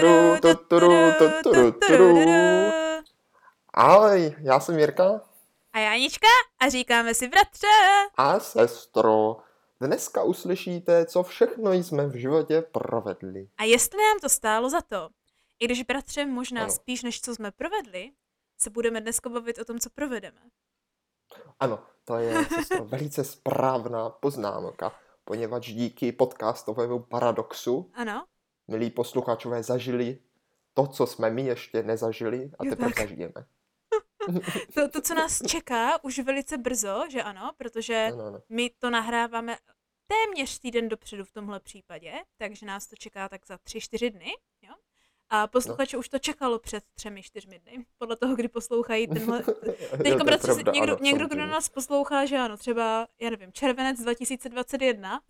tuturu, tuturu, tuturu, tuturu. Ahoj, já jsem Jirka A Jánička a říkáme si bratře. a sestro. Dneska uslyšíte, co všechno jsme v životě provedli. A jestli nám to stálo za to, i když bratře možná Ano. spíš než co jsme provedli, se budeme dneska bavit o tom, co provedeme. Ano, to je, sestro, velice správná poznámka, poněvadž díky podcastovému paradoxu Ano? Milí posluchačové zažili to, co jsme my ještě nezažili a teprve zažijeme. To, to, co nás čeká už velice brzo, že ano, protože Ano, ano. my to nahráváme téměř týden dopředu v tomhle případě, takže nás to čeká tak za tři, čtyři dny, jo? A posluchače už to čekalo před třemi, čtyřmi dny, podle toho, kdy poslouchají tenhle... Bratře, pravda, někdo, ano, někdo, kdo nás poslouchá, že ano, třeba, já nevím, červenec 2021,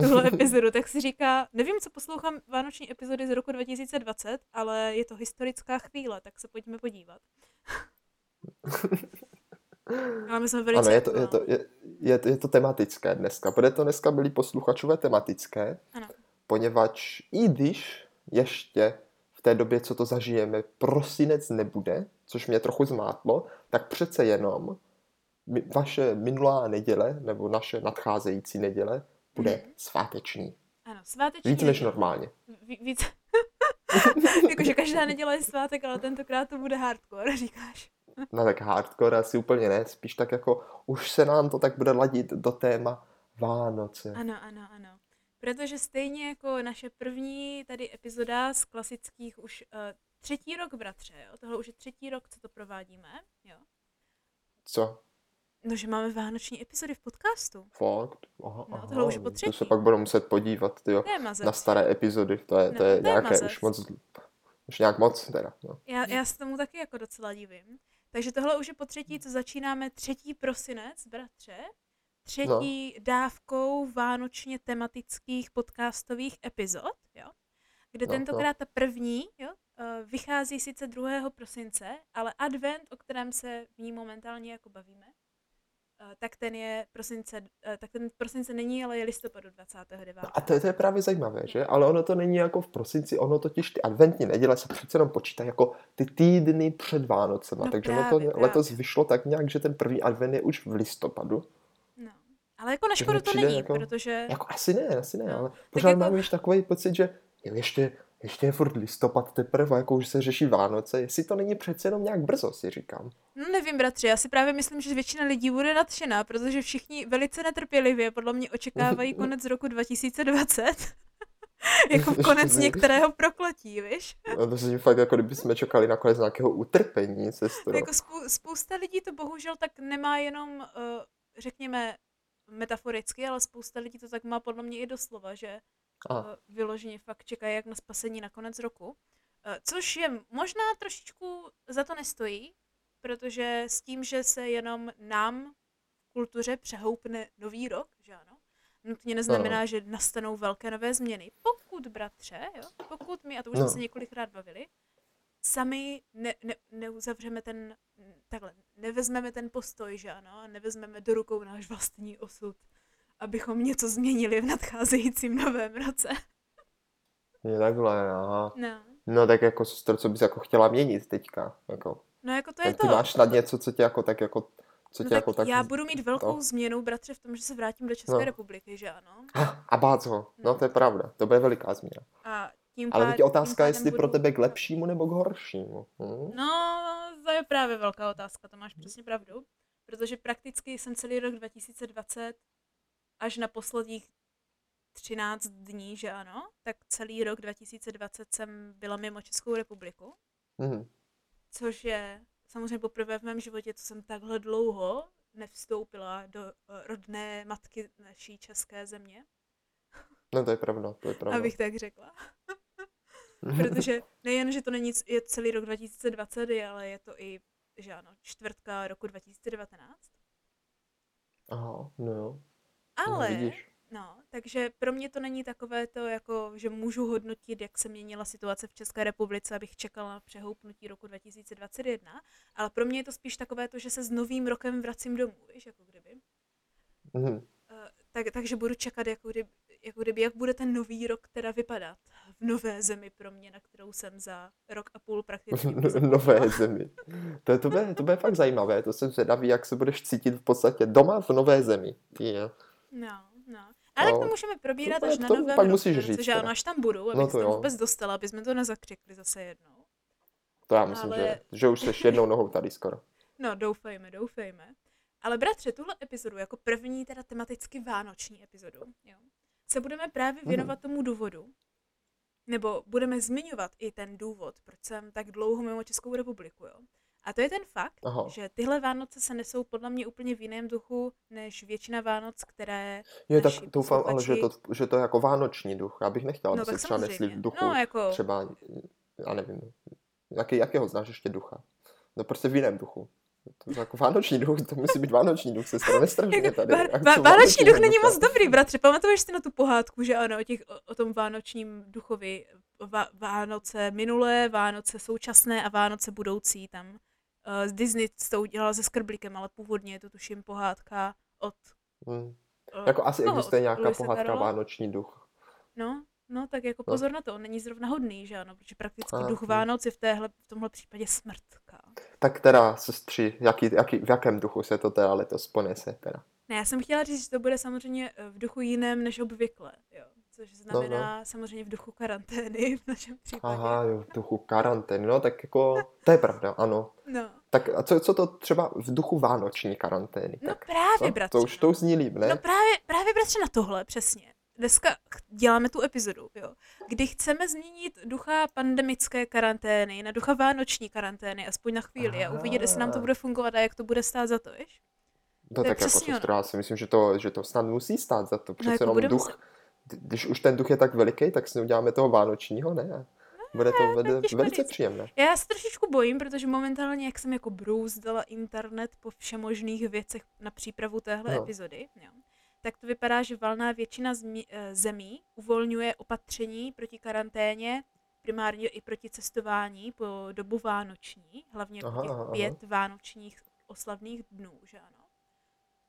tuhle epizodu, tak si říká, nevím, co poslouchám vánoční epizody z roku 2020, ale je to historická chvíle, tak se pojďme podívat. Ale my jsme velice Ano, je to, je, to, je, je, to, je to tematické dneska. Bude to dneska, byli posluchačové, tematické, Ano. poněvadž i když ještě v té době, co to zažijeme, prosinec nebude, což mě trochu zmátlo, tak přece jenom vaše minulá neděle, nebo naše nadcházející neděle, bude Mhm. sváteční. Ano, sváteční. Víc než normálně. Ví- Víc. Jakože každá neděle je svátek, ale tentokrát to bude hardcore, říkáš. No tak hardcore asi úplně ne, spíš tak jako už se nám to tak bude ladit do téma Vánoce. Ano, ano, ano. Protože stejně jako naše první tady epizoda z klasických už uh, třetí rok, bratře, jo? Tohle už je třetí rok, co to provádíme, jo? Co? No, že máme vánoční epizody v podcastu. Fakt? Aha, No, aha, tohle už je po To se pak budu muset podívat, tyjo, je mazec. na staré epizody. To je, No, to je to je nějaké mazec. už moc, už nějak moc teda. No. Já, já se tomu taky jako docela divím. Takže tohle už je po třetí, co začínáme třetí prosinec, bratře. Třetí no. dávkou vánočně tematických podcastových epizod, jo? Kde No, no, tentokrát ta první, jo, eh, vychází sice 2. prosince, ale advent, o kterém se v ní momentálně jako bavíme, tak ten je prosince, eh, tak ten prosince není, ale je listopadu 29. A to, je- to je právě zajímavé, že? Ale ono to není jako v prosinci, ono totiž ty adventní neděle se přece jenom počítají jako ty týdny před Vánocema. No takže právě, ono to letos právě. vyšlo tak nějak, že ten první advent je už v listopadu. No. Ale jako na škodu to není, jako- protože... Jako asi ne, asi ne, No, ale tak pořád jako- mám již takový pocit, že jo, ještě, ještě je furt listopad teprve, jako už se řeší Vánoce, jestli to není přece jenom nějak brzo, si říkám. No nevím, bratře, já si právě myslím, že většina lidí bude nadšená, protože všichni velice netrpělivě podle mě očekávají konec roku 2020. jako konec některého prokletí, víš? No to si fakt jako kdyby jsme čekali na konec nějakého utrpení, sestro. Jako spou- spousta lidí to bohužel tak nemá jenom, uh, řekněme, metaforicky, ale spousta lidí to tak má podle mě i doslova, že A, uh, vyloženě fakt čekají jak na spasení na konec roku. Uh, což je možná trošičku za to nestojí, protože s tím, že se jenom nám v kultuře přehoupne nový rok, že ano, nutně neznamená, že nastanou velké nové změny. Pokud, bratře, jo, pokud my, a to už jsme No. se několikrát bavili, sami ne, ne, neuzavřeme ten, takhle, nevezmeme ten postoj, že ano, nevezmeme do rukou náš vlastní osud, abychom něco změnili v nadcházejícím novém roce. je takhle, aha. No. No tak jako sestro, co bys jako chtěla měnit teďka, jako. No jako to je ty to. máš snad něco, co tě jako tak jako, co no tě tak jako tak... já budu mít velkou to. změnu, bratře, v tom, že se vrátím do České No. republiky, že ano? A báco, no to je pravda, to bude veliká změna. A tím Ale teď je otázka, tím jestli pro budu- tebe k lepšímu nebo k horšímu. Hm? No, to je právě velká otázka, to máš přesně pravdu. Protože prakticky jsem celý rok 2020 až na posledních 13 dní, že ano, tak celý rok 2020 jsem byla mimo Českou republiku, Hm. což je samozřejmě poprvé v mém životě, co jsem takhle dlouho nevstoupila do eh, rodné matky naší české země, No to je pravda, to je pravda. abych tak řekla. Protože nejen, že to není je celý rok 2020, ale je to i, že ano, čtvrtka roku 2019. Aha, no jo. Ale, No, vidíš. no, takže pro mě to není takové to, jako, že můžu hodnotit, jak se měnila situace v České republice, abych čekala na přehoupnutí roku 2021, ale pro mě je to spíš takové to, že se s novým rokem vracím domů, víš, jako kdyby. Mhm. Eh, tak, takže budu čekat, jako kdy, jako kdyby, jak bude ten nový rok teda vypadat v nové zemi pro mě, na kterou jsem za rok a půl prakticky Nové zemi. To, je, to, bude, to bude fakt zajímavé, to jsem zvědavý, jak se budeš cítit v podstatě doma v nové zemi. Yeah. No, no. Ale no, to můžeme probírat až na to novém pak roku, musíš říct, protože ano, až tam budu, abych No no to to tam vůbec dostala, aby jsme to nezakřikli zase jednou. To já myslím, Ale- že, že už jsi jednou nohou tady skoro. No, doufejme, doufejme. Ale bratře, tuhle epizodu, jako první teda tematicky vánoční epizodu, jo, se budeme právě věnovat tomu důvodu, nebo budeme zmiňovat i ten důvod, proč jsem tak dlouho mimo Českou republiku, jo. A to je ten fakt, Aha. že tyhle Vánoce se nesou podle mě úplně v jiném duchu, než většina Vánoc, které Jo, tak doufám, ale že to, že to je jako vánoční duch. Já bych nechtěl, aby No se třeba nesli v duchu No jako, třeba, já nevím, jaký, jakého znáš ještě ducha? No prostě v jiném duchu. To je jako vánoční duch, to musí být vánoční duch, se stane nestrašně jako, tady. vá, vánoční duch není ducha? moc dobrý, bratře. Pamatuješ si na tu pohádku, že ano, o, těch, o, o tom vánočním duchovi, Va, Vánoce minulé, Vánoce současné a Vánoce budoucí. Tam z Disney to udělala se Skrblíkem, ale původně je to tuším pohádka od... Hmm. Uh, Jako asi koho? existuje nějaká Lewise pohádka Carrolla? vánoční duch. No, no, tak jako No. pozor na to, on není zrovna hodný, že ano, protože prakticky Ah, duch hm. Vánoc je v, téhle, v tomhle případě smrtka. Tak teda, sestři, jaký, jaký, v jakém duchu se to teda letos ponese teda? Ne, já jsem chtěla říct, že to bude samozřejmě eh, v duchu jiném než obvykle, jo. Což znamená no, samozřejmě v duchu karantény v našem případě. Aha, jo, v duchu karantény, no tak jako, to je pravda, ano. No, Tak a co, co to třeba v duchu vánoční karantény? no tak, právě, co? bratře. To už to už zní líp, ne? No právě, právě bratře na tohle, přesně. Dneska děláme tu epizodu, jo, kdy chceme změnit ducha pandemické karantény na ducha vánoční karantény, aspoň na chvíli, a uvidět, jestli nám to Ah. bude fungovat a jak to bude stát za to, víš? To je tak jako sestro, já si myslím, že to, že to snad musí stát za to. Přece jako jenom duch, muset. Když už ten duch je tak veliký, tak si uděláme toho vánočního, ne? Bude to vede, velice říct. příjemné. Já se trošičku bojím, protože momentálně, jak jsem jako brouzdala internet po všemožných věcech na přípravu téhle No. epizody, jo, tak to vypadá, že valná většina eh, zemí uvolňuje opatření proti karanténě, primárně i proti cestování po dobu vánoční, hlavně Aha, po těch aha, aha. pět vánočních oslavných dnů, že ano.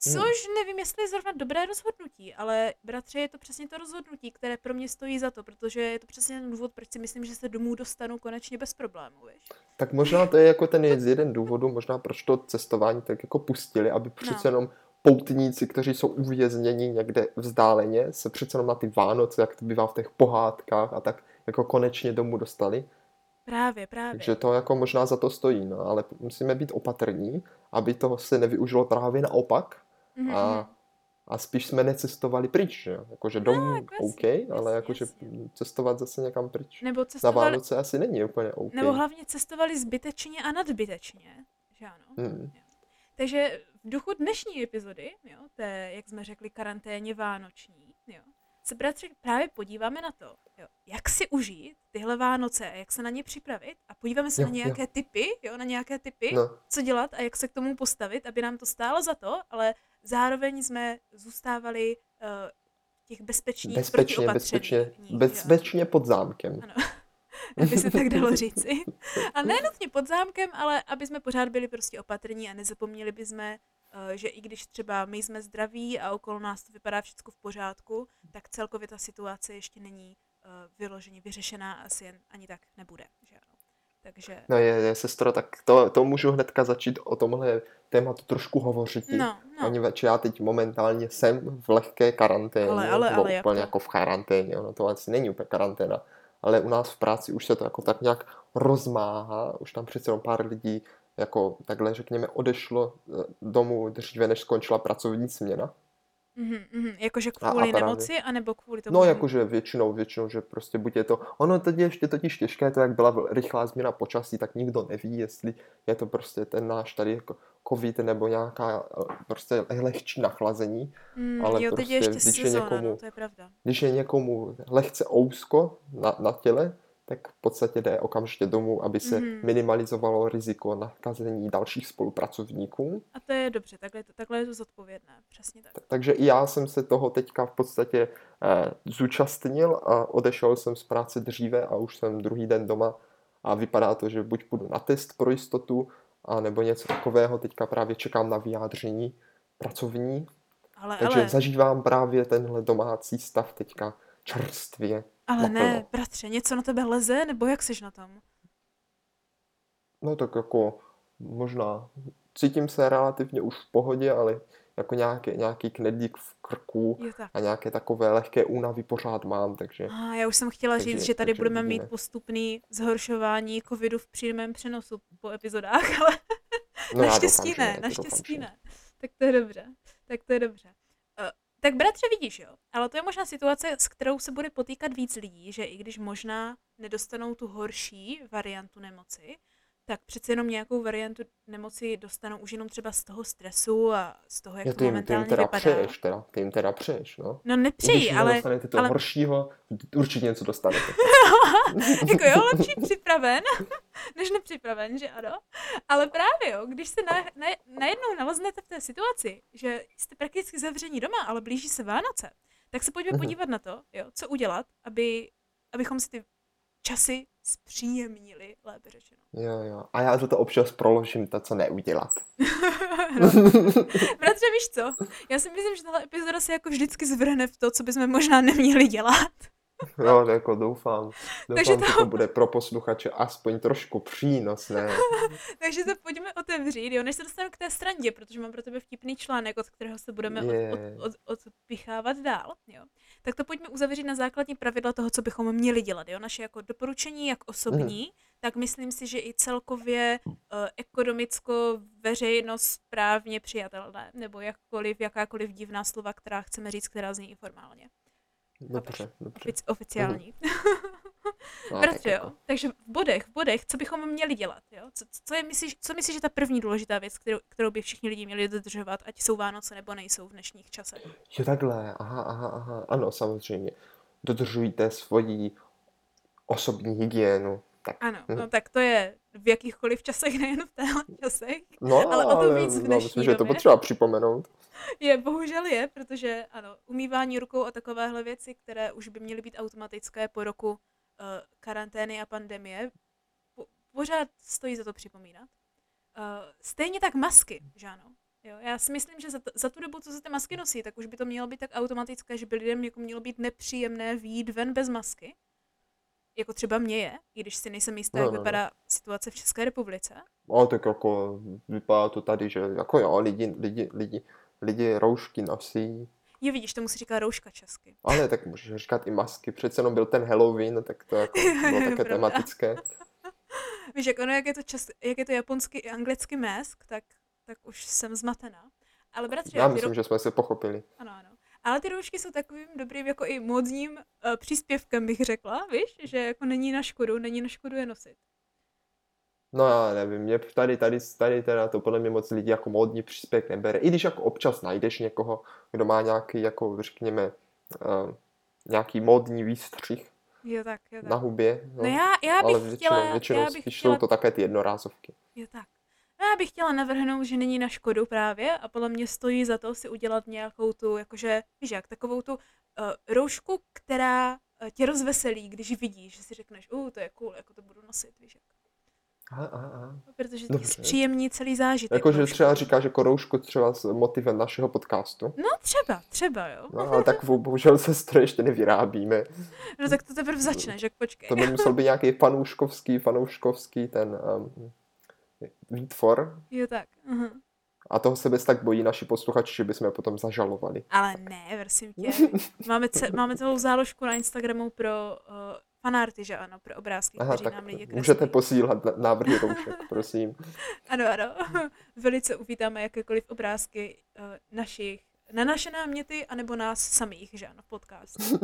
Hmm. Což nevím, jestli je zrovna dobré rozhodnutí, ale bratře, je to přesně to rozhodnutí, které pro mě stojí za to, protože je to přesně ten důvod, proč si myslím, že se domů dostanu konečně bez problémů, víš? Tak možná to je jako ten jeden důvodů, možná proč to cestování tak jako pustili, aby přece No. jenom poutníci, kteří jsou uvězněni někde vzdáleně, se přece jenom na ty Vánoce, jak to bývá v těch pohádkách a tak jako konečně domů dostali. Právě, právě. Takže to jako možná za to stojí, no, ale musíme být opatrní, aby toho se nevyužilo právě naopak Mhm, mhm. a, a spíš jsme necestovali pryč, že jo? Jakože domů jako OK, jasně, ale jakože jasně. cestovat zase někam pryč. Nebo Na cestovali, Vánoce asi není úplně OK. nebo hlavně cestovali zbytečně a nadbytečně, že ano? Hmm. Takže v duchu dnešní epizody, jo, té, jak jsme řekli, karanténě vánoční, jo, se bratře právě podíváme na to, jo, jak si užít tyhle Vánoce a jak se na ně připravit a podíváme se Jo, na nějaké typy, jo, na nějaké typy, No, co dělat a jak se k tomu postavit, aby nám to stálo za to, ale zároveň jsme zůstávali uh, v těch bezpečných bezpečně, bezpečně, bezpečně pod zámkem. Ano. aby se tak dalo říci. A ne nutně pod zámkem, ale aby jsme pořád byli prostě opatrní a nezapomněli by jsme, eh, že i když třeba my jsme zdraví a okolo nás to vypadá všechno v pořádku, tak celkově ta situace ještě není eh, vyloženě vyřešená a asi jen ani tak nebude. Že. Takže, No je, je sestro, tak to, to můžu hnedka začít o tomhle tématu trošku hovořit. no, no. Poněvadž já teď momentálně jsem v lehké karanténě, Ale- ale- nebo ale jak úplně to? jako v karanténě, ono to asi není úplně karanténa, ale u nás v práci už se to jako tak nějak rozmáhá, už tam přece jenom pár lidí jako takhle řekněme odešlo eh, domů dříve, než skončila pracovní směna. Mhm, mhm. Jakože A- a kvůli právě- nemoci, anebo kvůli tomu, No že- jakože většinou, většinou, že prostě buď je to, ono teď je ještě totiž těžké, to jak byla rychlá změna počasí, tak nikdo neví, jestli je to prostě ten náš tady jako covid nebo nějaká eh, prostě lehčí nachlazení. Mm, ale jo, teď prostě, je ještě když je sezóna, někomu- no, to je pravda. Když je někomu lehce ousko na, na těle, tak v podstatě jde okamžitě domů, aby se Mhm. minimalizovalo riziko nakazení dalších spolupracovníků. A to je dobře, takhle, je to- takhle je to zodpovědné, přesně tak. Ta- Takže i já jsem se toho teďka v podstatě eh, zúčastnil a odešel jsem z práce dříve a už jsem druhý den doma a vypadá to, že buď půjdu na test pro jistotu, a nebo něco takového. Teďka právě čekám na vyjádření pracovní Ale, Takže ale, zažívám právě tenhle domácí stav teďka čerstvě. Ale ne, naplno. bratře, něco na tebe leze, nebo jak jsi na tom? No tak jako možná cítím se relativně už v pohodě, ale jako nějaký, nějaký knedlík v krku a nějaké takové lehké únavy pořád mám, takže A já už jsem chtěla Takže- říct, že tady budeme uvidíme. mít postupný zhoršování covidu v přímém přenosu po epizodách, ale no naštěstí doufám, ne, doufám, naštěstí že ne. Tak to je dobře, tak to je dobře. Tak bratře vidíš, jo, ale to je možná situace, s kterou se bude potýkat víc lidí, že i když možná nedostanou tu horší variantu nemoci, tak přece jenom nějakou variantu nemoci dostanou už jenom třeba z toho stresu a z toho, jak Jo, to jim, ty momentálně jim teda vypadá. přeješ, teda, ty jim teda přeješ, no. No nepřeji, ale nedostanete toho ale- horšího, určitě něco dostanete. jako jo, lepší připraven, než nepřipraven, že ano. Ale právě jo, když se na, na, najednou naleznete v té situaci, že jste prakticky zavření doma, ale blíží se Vánoce, tak se pojďme Mhm. podívat na to, jo, co udělat, aby, abychom si ty časy zpříjemnili, lépe řečeno. Jo, jo. A já za to občas proložím to, co neudělat. no. Bratře, víš co? Já si myslím, že tahle epizoda se jako vždycky zvrhne v to, co bychom možná neměli dělat. Jo, jako doufám. Takže Doufám, že to- to bude pro posluchače aspoň trošku přínosné. Takže to pojďme otevřít, jo, než se dostanu k té strandě, protože mám pro tebe vtipný článek, od kterého se budeme od, Je. od, od, odpichávat dál, jo. Tak to pojďme uzavřít na základní pravidla toho, co bychom měli dělat, jo. Naše jako doporučení, jak osobní, Mhm. tak myslím si, že i celkově uh, ekonomicko, veřejnost správně přijatelné, nebo jakkoliv, jakákoliv divná slova, která chceme říct, která zní i formálně. Dobře, dobře. Ofici- oficiální. No, Bratře, tak jako- jo. Takže v bodech, v bodech, co bychom měli dělat, jo? Co, co, je, myslíš, co myslíš, že ta první důležitá věc, kterou, kterou by všichni lidi měli dodržovat, ať jsou Vánoce nebo nejsou v dnešních časech? Jo, takhle, aha, aha, aha. Ano, samozřejmě. Dodržujte svoji osobní hygienu. Tak. Ano, Mhm. no tak to je v jakýchkoliv časech, nejen v těchto časech. No, ale o to víc v no, myslím, že je to potřeba připomenout. Je, bohužel je, protože ano, umývání rukou a takovéhle věci, které už by měly být automatické po roku karantény a pandemie, po, pořád stojí za to připomínat. Uh, stejně tak masky, že ano. Jo, já si myslím, že za, t- za tu dobu, co se ty masky nosí, tak už by to mělo být tak automatické, že by lidem jako mělo být nepříjemné výjít ven bez masky. Jako třeba mě je, i když si nejsem jistá, No, jak no, no. vypadá situace v České republice. No, tak jako vypadá to tady, že jako jo, lidi, lidi, lidi, lidi roušky nosí, Je, vidíš, tomu se říká rouška česky. ale tak můžeš říkat i masky. Přece jenom byl ten Halloween, tak to jako bylo také tematické. Víš, jak ono, jak je to, čes, jak je to japonsky i anglicky mask, tak, tak už jsem zmatená. Ale bratře, Já myslím, rou- že jsme se pochopili. ano, ano. Ale ty roušky jsou takovým dobrým jako i módním uh, příspěvkem, bych řekla, víš, že jako není na škodu, není na škodu je nosit. No já nevím, mě tady, tady, tady teda to podle mě moc lidí jako módní příspěvek nebere. I když jako občas najdeš někoho, kdo má nějaký, jako řekněme, uh, nějaký módní výstřih Jo tak, jo tak. na hubě, No, no, já, já ale bych většinou, chtěla, většinou já bych spíš chtěla, jsou to také ty jednorázovky. jo tak. No, já bych chtěla navrhnout, že není na škodu právě a podle mě stojí za to si udělat nějakou tu, jakože, víš jak, takovou tu uh, roušku, která uh, tě rozveselí, když vidíš, že si řekneš, uh, to je cool, jako to budu nosit, víš jak. Aha, aha, aha. Protože Dobře. zpříjemní celý zážitek. Jakože třeba říkáš jako roušku třeba s motivem našeho podcastu. No třeba, třeba jo. No, ale tak bo- bohužel se to ještě nevyrábíme. No tak to teprve začne, že počkej. To by musel být nějaký fanouškovský, fanouškovský ten um, výtvor. Jo tak. Uh-huh. A toho se bez tak bojí naši posluchači, že bychom je potom zažalovali. Ale ne, prosím tě. Máme, ce- máme celou záložku na Instagramu pro uh, fanarty, že ano, pro obrázky, Aha, kteří tak nám lidi můžete kreslí. posílat na- návrhy roušek, prosím. Ano, ano. Velice uvítáme jakékoliv obrázky uh, našich, na naše náměty, anebo nás samých, že ano, v podcastu. Uh,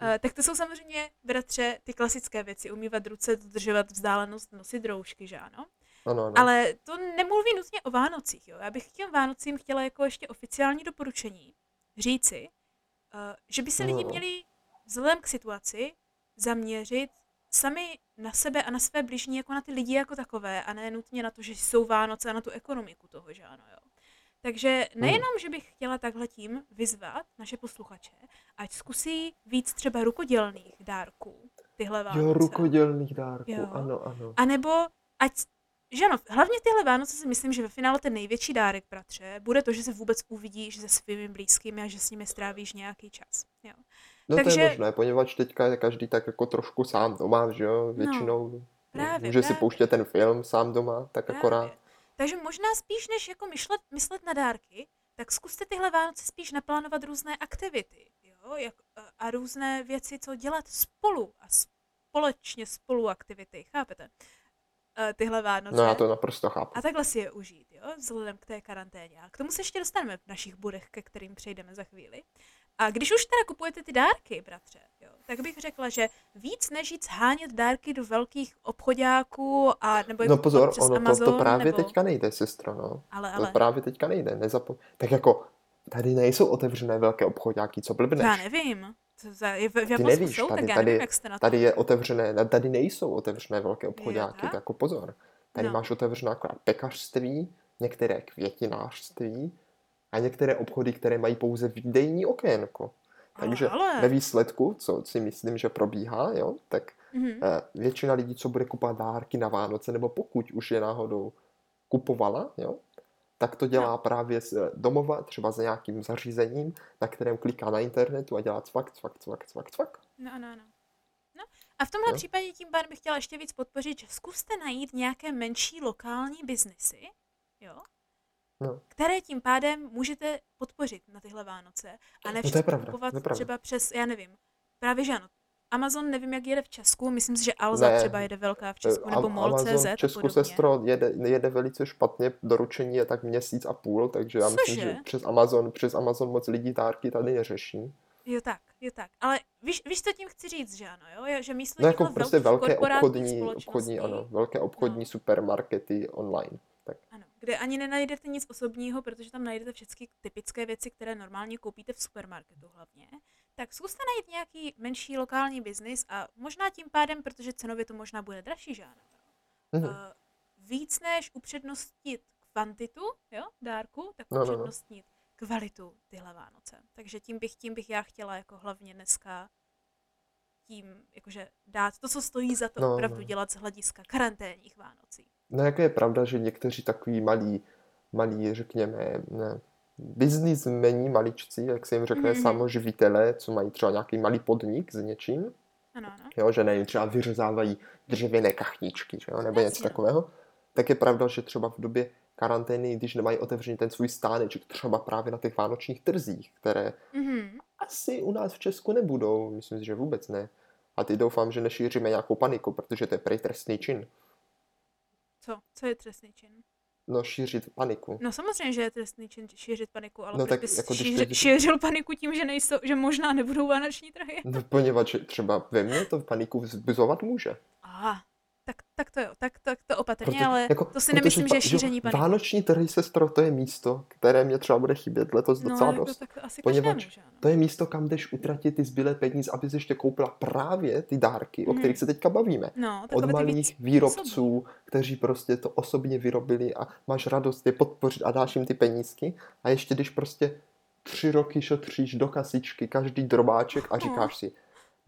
tak to jsou samozřejmě, bratře, ty klasické věci. Umývat ruce, dodržovat vzdálenost, nosit roušky, že ano. Ano, ano. Ale to nemluví nutně o Vánocích. Jo? Já bych k těm Vánocím chtěla jako ještě oficiální doporučení říci, uh, že by se lidi No. měli vzhledem k situaci zaměřit sami na sebe a na své bližní jako na ty lidi jako takové a ne nutně na to, že jsou Vánoce a na tu ekonomiku toho, že ano, jo. Takže nejenom, že bych chtěla takhle tím vyzvat naše posluchače, ať zkusí víc třeba rukodělných dárků tyhle Vánoce. Jo, rukodělných dárků, Jo. ano, ano. A nebo ať že ano, hlavně tyhle Vánoce si myslím, že ve finále ten největší dárek, bratře, bude to, že se vůbec uvidíš se svými blízkými a že s nimi strávíš nějaký čas. Jo. No to Takže- je možné, poněvadž teďka je každý tak jako trošku sám doma, že jo, většinou No, právě, může si právě. pouštět ten film sám doma, tak Právě. akorát. Takže možná spíš, než jako myšlet, myslet na dárky, tak zkuste tyhle Vánoce spíš naplánovat různé aktivity jo? Jak, a- různé věci, co dělat spolu a společně spolu aktivity, chápete? Tyhle Vánoce. No já to naprosto chápu. A takhle si je užít, jo, vzhledem k té karanténě. A k tomu se ještě dostaneme v našich bodech, ke kterým přejdeme za chvíli. A když už teda kupujete ty dárky, bratře, jo, tak bych řekla, že víc než jít hánět dárky do velkých obchodáků a nebo No kupovat pozor, přes ono to, Amazon, to právě nebo... teďka nejde, sestro, no. Ale, To ale, právě teďka nejde, nezapom... Tak jako, tady nejsou otevřené velké obchodáky, co já blbneš. nevím. Co za, v, v Ty nevíš, jsou, tady, tak já tady, nevím, jak jste na to. tady je otevřené, tady nejsou otevřené velké obchodáky, tak? jako pozor. Tady No. máš otevřená akorát pekařství, některé květinářství a některé obchody, které mají pouze výdejní okénko. Ale, Takže ale. ve výsledku, co si myslím, že probíhá, jo, tak Mhm. eh, většina lidí, co bude kupovat dárky na Vánoce, nebo pokud už je náhodou kupovala, jo, tak to dělá právě z domova, třeba za nějakým zařízením, na kterém kliká na internetu a dělá cvak, cvak, cvak, cvak, cvak. No, no, no. No, a v tomhle Jo. případě tím pádem bych chtěla ještě víc podpořit, že zkuste najít nějaké menší lokální biznesy, jo, No. které tím pádem můžete podpořit na tyhle Vánoce a ne No všechno pravda, kupovat to je pravda. třeba přes, já nevím, právě že ano. Amazon nevím, jak jede v Česku, myslím si, že Alza Ne. třeba jede velká v Česku, Eh, nebo MOL.cz Amazon v Česku, podobně. sestro, jede, jede velice špatně, doručení je tak měsíc a půl, takže já myslím, Cože? že přes Amazon, přes Amazon moc lidí dárky tady neřeší. Jo tak, jo tak. Ale víš, víš, co tím chci říct, že ano, jo? Že místo No jako prostě velké obchodní, obchodní, ano, velké obchodní No. supermarkety online. Tak. Ano, kde ani nenajdete nic osobního, protože tam najdete všechny typické věci, které normálně koupíte v supermarketu hlavně. Tak zkuste najít nějaký menší lokální biznis a možná tím pádem, protože cenově to možná bude dražší, že ano, Mhm. uh, víc než upřednostnit kvantitu, jo, dárku, tak No, no, no. upřednostnit kvalitu tyhle Vánoce. Takže tím bych, tím bych já chtěla jako hlavně dneska tím, jakože dát to, co stojí za to No, opravdu no. dělat z hlediska karanténních Vánocí. No jako je pravda, že někteří takový malí, malí, řekněme, ne, biznismeni, maličci, jak se jim řekne, Mhm. samoživitelé, co mají třeba nějaký malý podnik s něčím, Ano, ano. jo, že nevím, třeba vyřezávají dřevěné kachničky, že jo, nebo něco Jasně, no. takového, tak je pravda, že třeba v době karantény, když nemají otevřený ten svůj stáneček, třeba právě na těch vánočních trzích, které Mhm. asi u nás v Česku nebudou, myslím si, že vůbec ne. A ty doufám, že nešíříme nějakou paniku, protože to je prej trestný čin. Co? Co je trestný čin? No, šířit paniku. No samozřejmě, že je trestný čin šířit paniku, ale No tak bys jako šíři, teď- šířil paniku tím, že, nejsou, že možná nebudou vánoční trhy? No, poněvadž třeba ve mně to paniku vzbuzovat může. Aha, tak, tak to jo, tak, tak to opatrně, Proto- ale jako- to si protože nemyslím, že je šíření paniky. Vánoční trhy, sestro, to je místo, které mě třeba bude chybět letos no, docela jako, dost. tak to asi Poněvadž každému, že ano. To je místo, kam jdeš utratit ty zbylé peníze, abys ještě koupila právě ty dárky, o Mhm. kterých se teďka bavíme. No, Od malých výrobců, kteří prostě to osobně vyrobili a máš radost je podpořit a dáš jim ty penízky. A ještě když prostě tři roky šotříš do kasičky každý drobáček a říkáš si,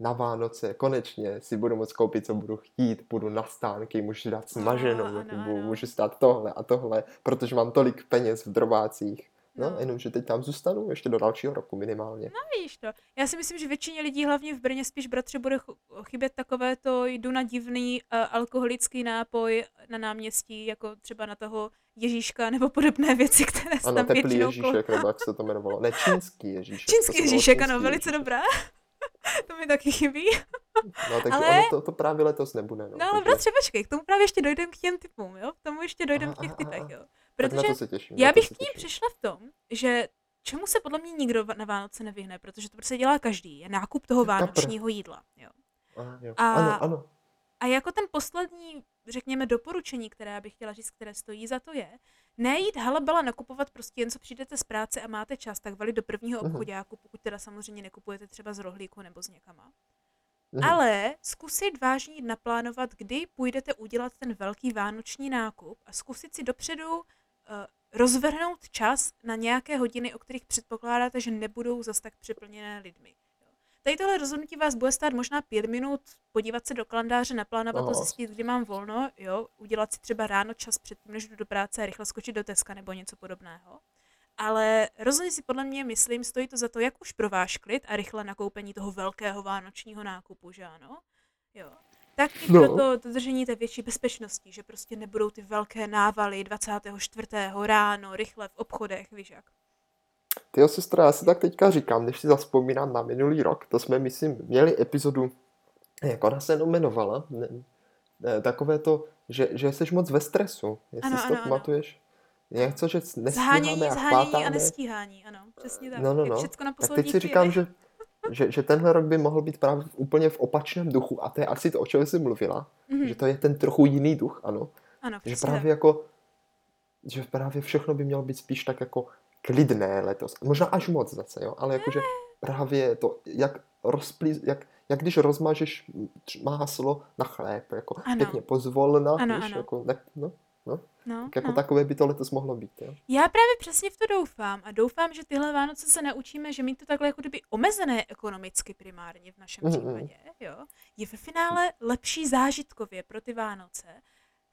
na Vánoce konečně si budu moct koupit, co budu chtít, budu na stánky, můžu dát smaženou ano, rybu, ano. můžu si dát tohle a tohle, protože mám tolik peněz v drobácích. No, No. jenomže teď tam zůstanu ještě do dalšího roku minimálně. No vidíš to. Já si myslím, že většině lidí, hlavně v Brně, spíš bratře bude ch- chybět takové to jdu na divný uh, alkoholický nápoj na náměstí, jako třeba na toho Ježíška nebo podobné věci, které se Ano, tam teplý většinou Ježíšek, nebo jak se to jmenovalo. Ne, čínský Ježíšek. Čínský Ježíšek, čínský ano, velice Ježíšek. dobrá. to mi taky chybí. No, takže Ale- ono to, to právě letos nebude. No, No ale takže, bratře, počkej, k tomu právě ještě dojdeme k těm typům, jo? K tomu ještě dojdeme Aha, v těch typech, jo? Protože to se těším. já bych k ní přišla v tom, že čemu se podle mě nikdo na Vánoce nevyhne, protože to prostě dělá každý, je nákup toho vánočního jídla, jo? Aha, jo. A- Ano, ano. A jako ten poslední, řekněme, doporučení, které já bych chtěla říct, které stojí za to je, nejít halabala nakupovat prostě jen co přijdete z práce a máte čas, tak valit do prvního Mhm. obchodáku, pokud teda samozřejmě nekupujete třeba z rohlíku nebo z někama. Mhm. Ale zkusit vážně jít naplánovat, kdy půjdete udělat ten velký vánoční nákup a zkusit si dopředu uh, rozvrhnout čas na nějaké hodiny, o kterých předpokládáte, že nebudou zas tak přeplněné lidmi. Tady tohle rozhodnutí vás bude stát možná pět minut podívat se do kalendáře, naplánovat to, Aha. zjistit, kdy mám volno, jo, udělat si třeba ráno čas předtím, než jdu do práce a rychle skočit do Teska nebo něco podobného. Ale rozhodně si podle mě myslím, stojí to za to, jak už pro váš klid a rychle nakoupení toho velkého vánočního nákupu, že ano? Jo. Tak i No. pro to dodržení té větší bezpečnosti, že prostě nebudou ty velké návaly 24. ráno, rychle v obchodech, víš jak. Tyjo, sestra, já si tak teďka říkám, když si zaspomínám na minulý rok, to jsme, myslím, měli epizodu, jak ona se jmenovala, ne, ne, takové to, že, že jsi moc ve stresu, jestli Ano, si to ano, ano. pamatuješ. Něco, že nestíháme Zhánění, a zhánění a nestíhání, ano, přesně tak. No, no, no. na Tak teď si říkám, chvíli. že, že, že tenhle rok by mohl být právě v- úplně v opačném duchu a to je asi to, o čem jsi mluvila, Mhm. že to je ten trochu jiný duch, ano. Ano, Že právě jako, že právě všechno by mělo být spíš tak jako klidné letos. Možná až moc zase, jo, ale jakože právě to, jak rozplí, jak, jak když rozmažeš máslo na chléb, jako Ano. pěkně pozvolna, Ano, víš, ano. jako, ne, no, no. No, tak jako no. takové by to letos mohlo být, jo. Já právě přesně v to doufám a doufám, že tyhle Vánoce se naučíme, že mít to takhle jako kdyby omezené ekonomicky primárně v našem Mhm. případě, jo, je ve finále lepší zážitkově pro ty Vánoce.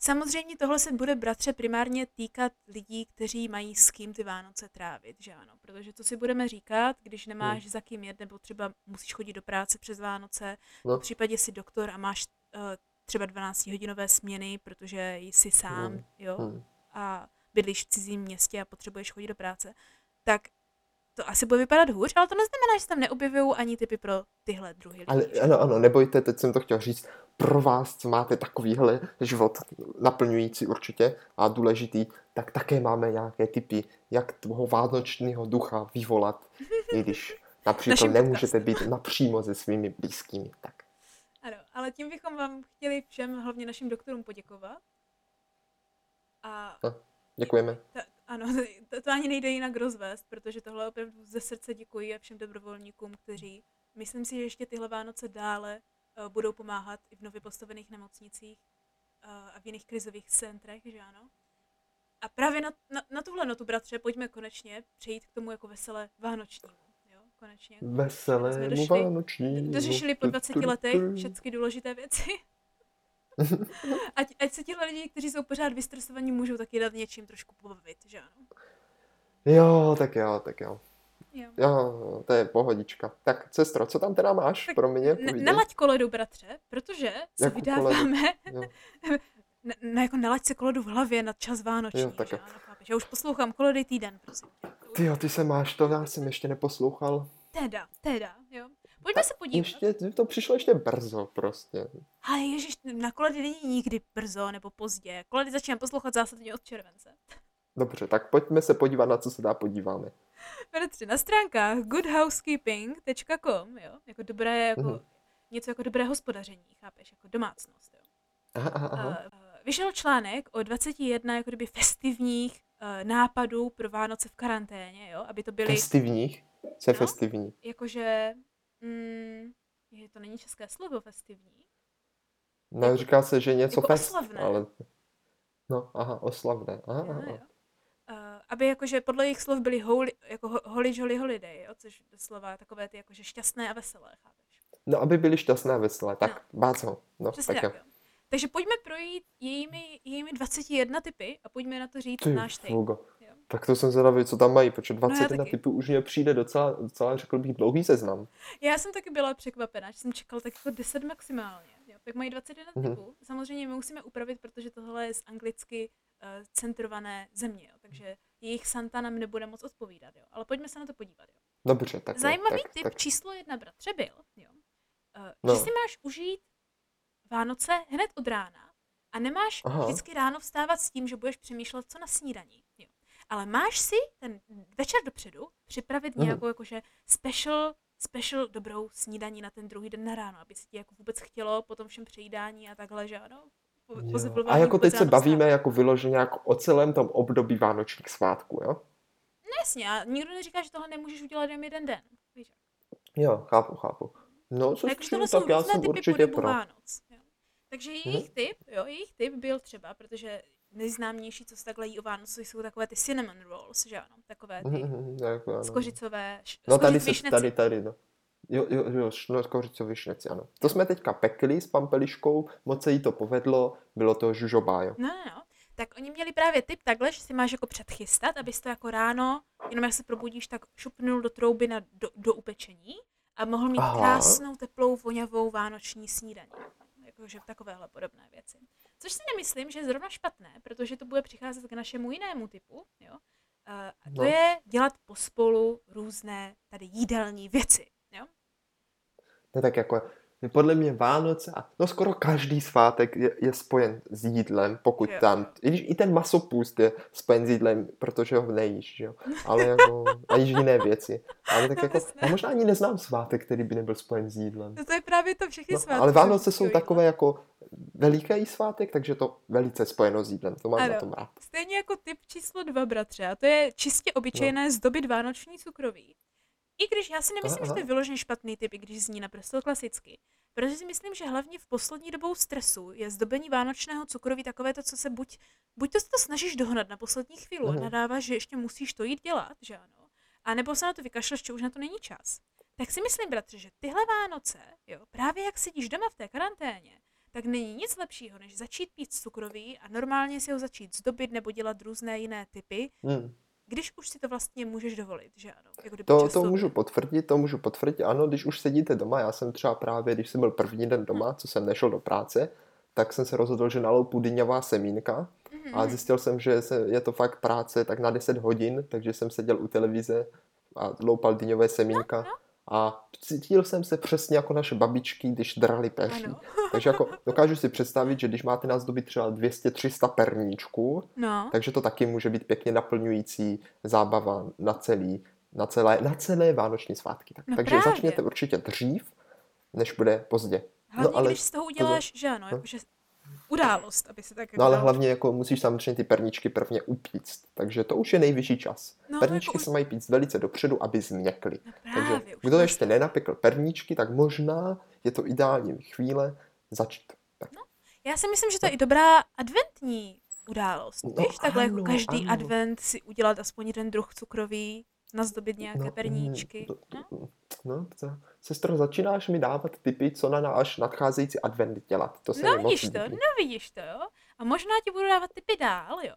Samozřejmě tohle se bude bratře primárně týkat lidí, kteří mají s kým ty Vánoce trávit, že ano, protože co si budeme říkat, když nemáš za kým jet, nebo třeba musíš chodit do práce přes Vánoce, No. v případě jsi doktor a máš uh, třeba 12-hodinové směny, protože jsi sám, Hmm. jo, Hmm. a bydlíš v cizím městě a potřebuješ chodit do práce, tak to asi bude vypadat hůř, ale to neznamená, že se tam neobjevují ani typy pro tyhle druhy lidí. Ale ano, ano, nebojte, teď jsem to chtěl říct, pro vás, co máte takovýhle život naplňující určitě a důležitý, tak také máme nějaké typy, jak toho vánočního ducha vyvolat, i když například nemůžete být napřímo se svými blízkými. Tak. Ano, ale tím bychom vám chtěli všem, hlavně našim doktorům, poděkovat. A Děkujeme. ta, ano, to, to ani nejde jinak rozvést, protože tohle opravdu ze srdce děkuji a všem dobrovolníkům, kteří, myslím si, že ještě tyhle Vánoce dále uh, budou pomáhat i v nově postavených nemocnicích uh, a v jiných krizových centrech, že ano. A právě na, na, na tuhle notu, bratře, pojďme konečně přejít k tomu jako veselé vánočnímu. Jo, konečně. Jsme Veselému došli- vánočnímu. Dořešili po tu, 20 tu, tu. letech všechny důležité věci. Ať, ať se tihle lidi, kteří jsou pořád vystresovaní, můžou taky nad něčím trošku pobavit, že ano? Jo, tak jo, tak jo. Jo. Jo, to je pohodička. Tak, sestro, co tam teda máš Tak pro mě? Ne, Povídej. nalaď koledu, bratře, protože se Jakou vydáváme na, na, jako nalaď se koledu v hlavě na čas vánoční, Jo, tak že ano? Já už poslouchám koledy týden, prosím. Ty jo, ty se máš to, já jsem ještě neposlouchal. Teda, teda, jo. Pojďme se podívat. Ještě, to přišlo ještě brzo prostě. Ale ježiš, na koledy není nikdy brzo nebo pozdě. Koledy začínám poslouchat zásadně od července. Dobře, tak pojďme se podívat, na co se dá podíváme. Bratře, na stránkách goodhousekeeping.com, jo, jako dobré, jako, Mhm. něco jako dobré hospodaření, chápeš, jako domácnost, jo. Aha, aha, aha. Uh, vyšel článek o 21 jako kdyby festivních uh, nápadů pro Vánoce v karanténě, jo, aby to byly Festivních? Co je No. festivní? jakože, mm, je, to není české slovo festivní, No, říká se, že něco jako fest, oslavné. ale... No, aha, oslavné. Aha, jo, aha, jo. Uh, aby jakože podle jejich slov byly holy, jako ho- holy jolly holiday, jo, což doslova takové ty jakože šťastné a veselé, chápeš? No, aby byli šťastné a veselé. Tak, báco. No, Přesně tak tak, jo. jo. Takže pojďme projít jejími, jejími 21 typy a pojďme na to říct Ty náš take. fugo. Tak to jsem zvědavý, co tam mají, protože já 21 taky. typů už mě přijde docela, docela, řekl bych, dlouhý seznam. Já jsem taky byla překvapená, že jsem čekala tak jako 10 maximálně. Jo. Tak mají 21 Mhm. typů. Samozřejmě my musíme upravit, protože tohle je z anglicky uh, centrované země, jo. takže jejich Santa nám nebude moc odpovídat. Jo. Ale pojďme se na to podívat. Jo. Dobře, tak Zajímavý tak, tip tak, číslo jedna, bratře, byl, jo. Uh, No. že si máš užít Vánoce hned od rána a nemáš Aha. vždycky ráno vstávat s tím, že budeš přemýšlet, co na snídaní. Jo. Ale máš si ten večer dopředu připravit Mhm. nějakou jakože special, special dobrou snídaní na ten druhý den na ráno, aby se ti jako vůbec chtělo po tom všem přejídání a takhle, že ano? Jo. A jako teď se bavíme vstávat. jako vyloženě jako o celém tom období vánočních svátků, jo? No Jasně, a nikdo neříká, že tohle nemůžeš udělat jen jeden den. Víš? Jo, chápu, chápu. No, co Takže tohle jsou tak já jsem určitě pro. Vánoc. Jo. Takže jejich typ, jo, jejich typ byl třeba, protože nejznámější, co se takhle jí o Vánoci, jsou takové ty cinnamon rolls, že ano, takové ty ano. skořicové, š- No tady se, tady, tady, no. Jo, jo, jo, šnorkořicový šneci, ano. To jsme teďka pekli s pampeliškou, moc se jí to povedlo, bylo to žužobájo. No, no, no. Tak oni měli právě tip takhle, že si máš jako předchystat, abys to jako ráno, jenom jak se probudíš, tak šupnul do trouby na, do, do upečení a mohl mít Aha. krásnou, teplou, voňavou vánoční snídaní. Jakože takovéhle podobné věci. Což si nemyslím, že je zrovna špatné, protože to bude přicházet k našemu jinému typu, jo. A to No. je dělat pospolu různé tady jídelní věci, jo. Ne, tak jako, podle mě Vánoce a no skoro každý svátek je, je spojen s jídlem, pokud Jo. tam, i, když i ten masopust je spojen s jídlem, protože ho nejíš, že jo, ale jako, a jíš jiné věci, ale tak No, jako, já možná ani neznám svátek, který by nebyl spojen s jídlem. No to je právě to všechny No, svátky. ale Vánoce jsou takové jako veliký svátek, takže to velice spojeno s jídlem, to mám Ano. na tom rád. Stejně jako typ číslo dva, bratře, a to je čistě obyčejné no. zdobit vánoční cukroví. I když já si nemyslím, Aha, že to je aha. vyloženě špatný typ, i když zní naprosto klasicky. Protože si myslím, že hlavně v poslední dobou stresu je zdobení vánočného cukroví takové to, co se buď, buď to se to snažíš dohnat na poslední chvíli a Mhm. nadáváš, že ještě musíš to jít dělat, že ano, a nebo se na to vykašleš, že už na to není čas. Tak si myslím, bratře, že tyhle Vánoce, jo, právě jak sedíš doma v té karanténě, tak není nic lepšího, než začít pít cukroví a normálně si ho začít zdobit nebo dělat různé jiné typy, Hmm. Když už si to vlastně můžeš dovolit, že ano? Jako To, to časově. můžu potvrdit, to můžu potvrdit, ano, když už sedíte doma, já jsem třeba právě, když jsem byl první den doma, co jsem nešel do práce, tak jsem se rozhodl, že naloupu dyňová semínka Mhm, a zjistil jsem, že se, je to fakt práce tak na 10 hodin, takže jsem seděl u televize a loupal dyňové semínka no. A cítil jsem se přesně jako naše babičky, když drali peří. Ano. Takže jako dokážu si představit, že když máte nazdobit třeba 200-300 perníčků, No, takže to taky může být pěkně naplňující zábava na celý, na celé, na celé vánoční svátky. Tak, No takže právě. začněte určitě dřív, než bude pozdě. hlavně ale když z toho uděláš, že ano, no. jakože událost, aby se tak No ale hlavně jako musíš samozřejmě ty perníčky prvně upíct, takže to už je nejvyšší čas. No, perníčky jako se mají pít velice dopředu, aby změkly. No Takže právě, už kdo to ještě nenapekl perníčky, tak možná je to ideální chvíle začít. Tak. Já si myslím, že to je i dobrá adventní událost. No Víš, takhle jako ano, každý ano. advent si udělat aspoň jeden druh cukroví, nazdobit nějaké No, perníčky. No? No, to, sestro, začínáš mi dávat tipy, co na náš nadcházející advent dělat. To se No vidíš to, no vidíš to, jo. A možná ti budu dávat tipy dál, jo.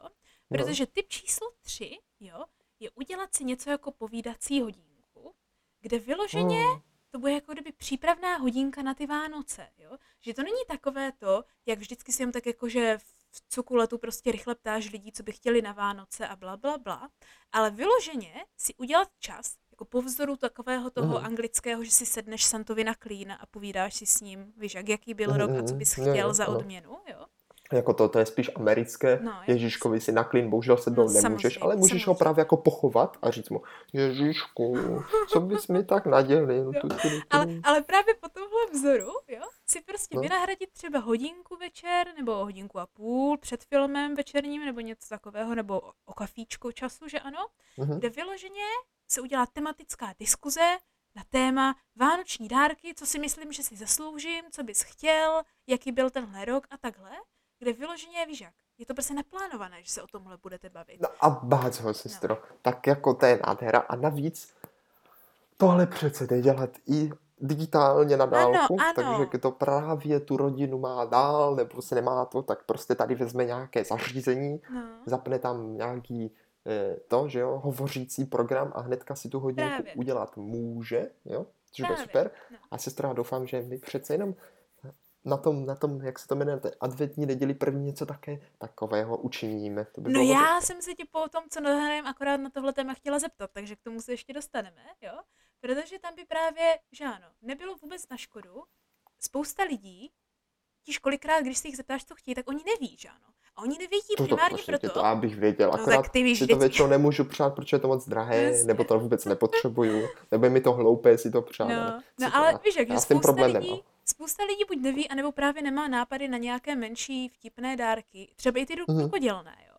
Protože tip číslo tři, jo, je udělat si něco jako povídací hodinku, kde vyloženě Hmm. to bude jako kdyby přípravná hodinka na ty Vánoce, jo. Že to není takové to, jak vždycky si jen tak jako, že v cukuletu prostě rychle ptáš lidí, co by chtěli na Vánoce a bla, bla, bla. Ale vyloženě si udělat čas, jako po vzoru takového toho Mhm. anglického, že si sedneš Santovi na klín a povídáš si s ním, víš, jak, jaký byl Mhm, rok a co bys chtěl jo, za odměnu, jo. Jako to, to je spíš americké. No, jak- Ježíškovi si na klín bohužel se No, no, nemůžeš, ale můžeš ho samozřejmě. právě jako pochovat a říct mu, Ježíšku, co bys mi tak nadělil? Jo, Tu, tu, tu. Ale, ale právě po tomhle vzoru, jo, si prostě No. vynahradit třeba hodinku večer, nebo hodinku a půl před filmem večerním, nebo něco takového, nebo o, kafíčku času, že ano, Mhm. kde vyloženě se udělá tematická diskuze na téma vánoční dárky, co si myslím, že si zasloužím, co bys chtěl, jaký byl tenhle rok a takhle, kde vyloženě víš jak, je to prostě naplánované, že se o tomhle budete bavit. No a bác ho, sestro. Tak jako to je nádhera. A navíc tohle přece jde dělat i digitálně na dálku, ano. takže to právě tu rodinu má dál, nebo se nemá to, tak prostě tady vezme nějaké zařízení, No, zapne tam nějaký eh, to, že jo, hovořící program a hnedka si tu hodinku Právě. udělat může, jo, což Právě, super. no. A sestra, doufám, že my přece jenom na tom, na tom, jak se to jmenuje, adventní neděli první něco také takového učiníme. To by No bylo já jsem se tě po tom, co dohrajeme, akorát na tohle téma chtěla zeptat, takže k tomu se ještě dostaneme, jo? Protože tam by právě, že ano, nebylo vůbec na škodu. Spousta lidí, tíž kolikrát, když se jich zeptáš, co chtějí, tak oni neví, že ano. A oni nevědí To, primárně prostě proto, to abych věděl, No, akorát tak ty víš si to většinou nemůžu přát, protože je to moc drahé, Jasně. nebo to vůbec nepotřebuju, nebo je mi to hloupé si to přát. No, ale no ale víš, jak, že spousta problém lidí, nemám. spousta lidí buď neví, anebo právě nemá nápady na nějaké menší vtipné dárky, třeba i ty Mhm. rukodělné, jo.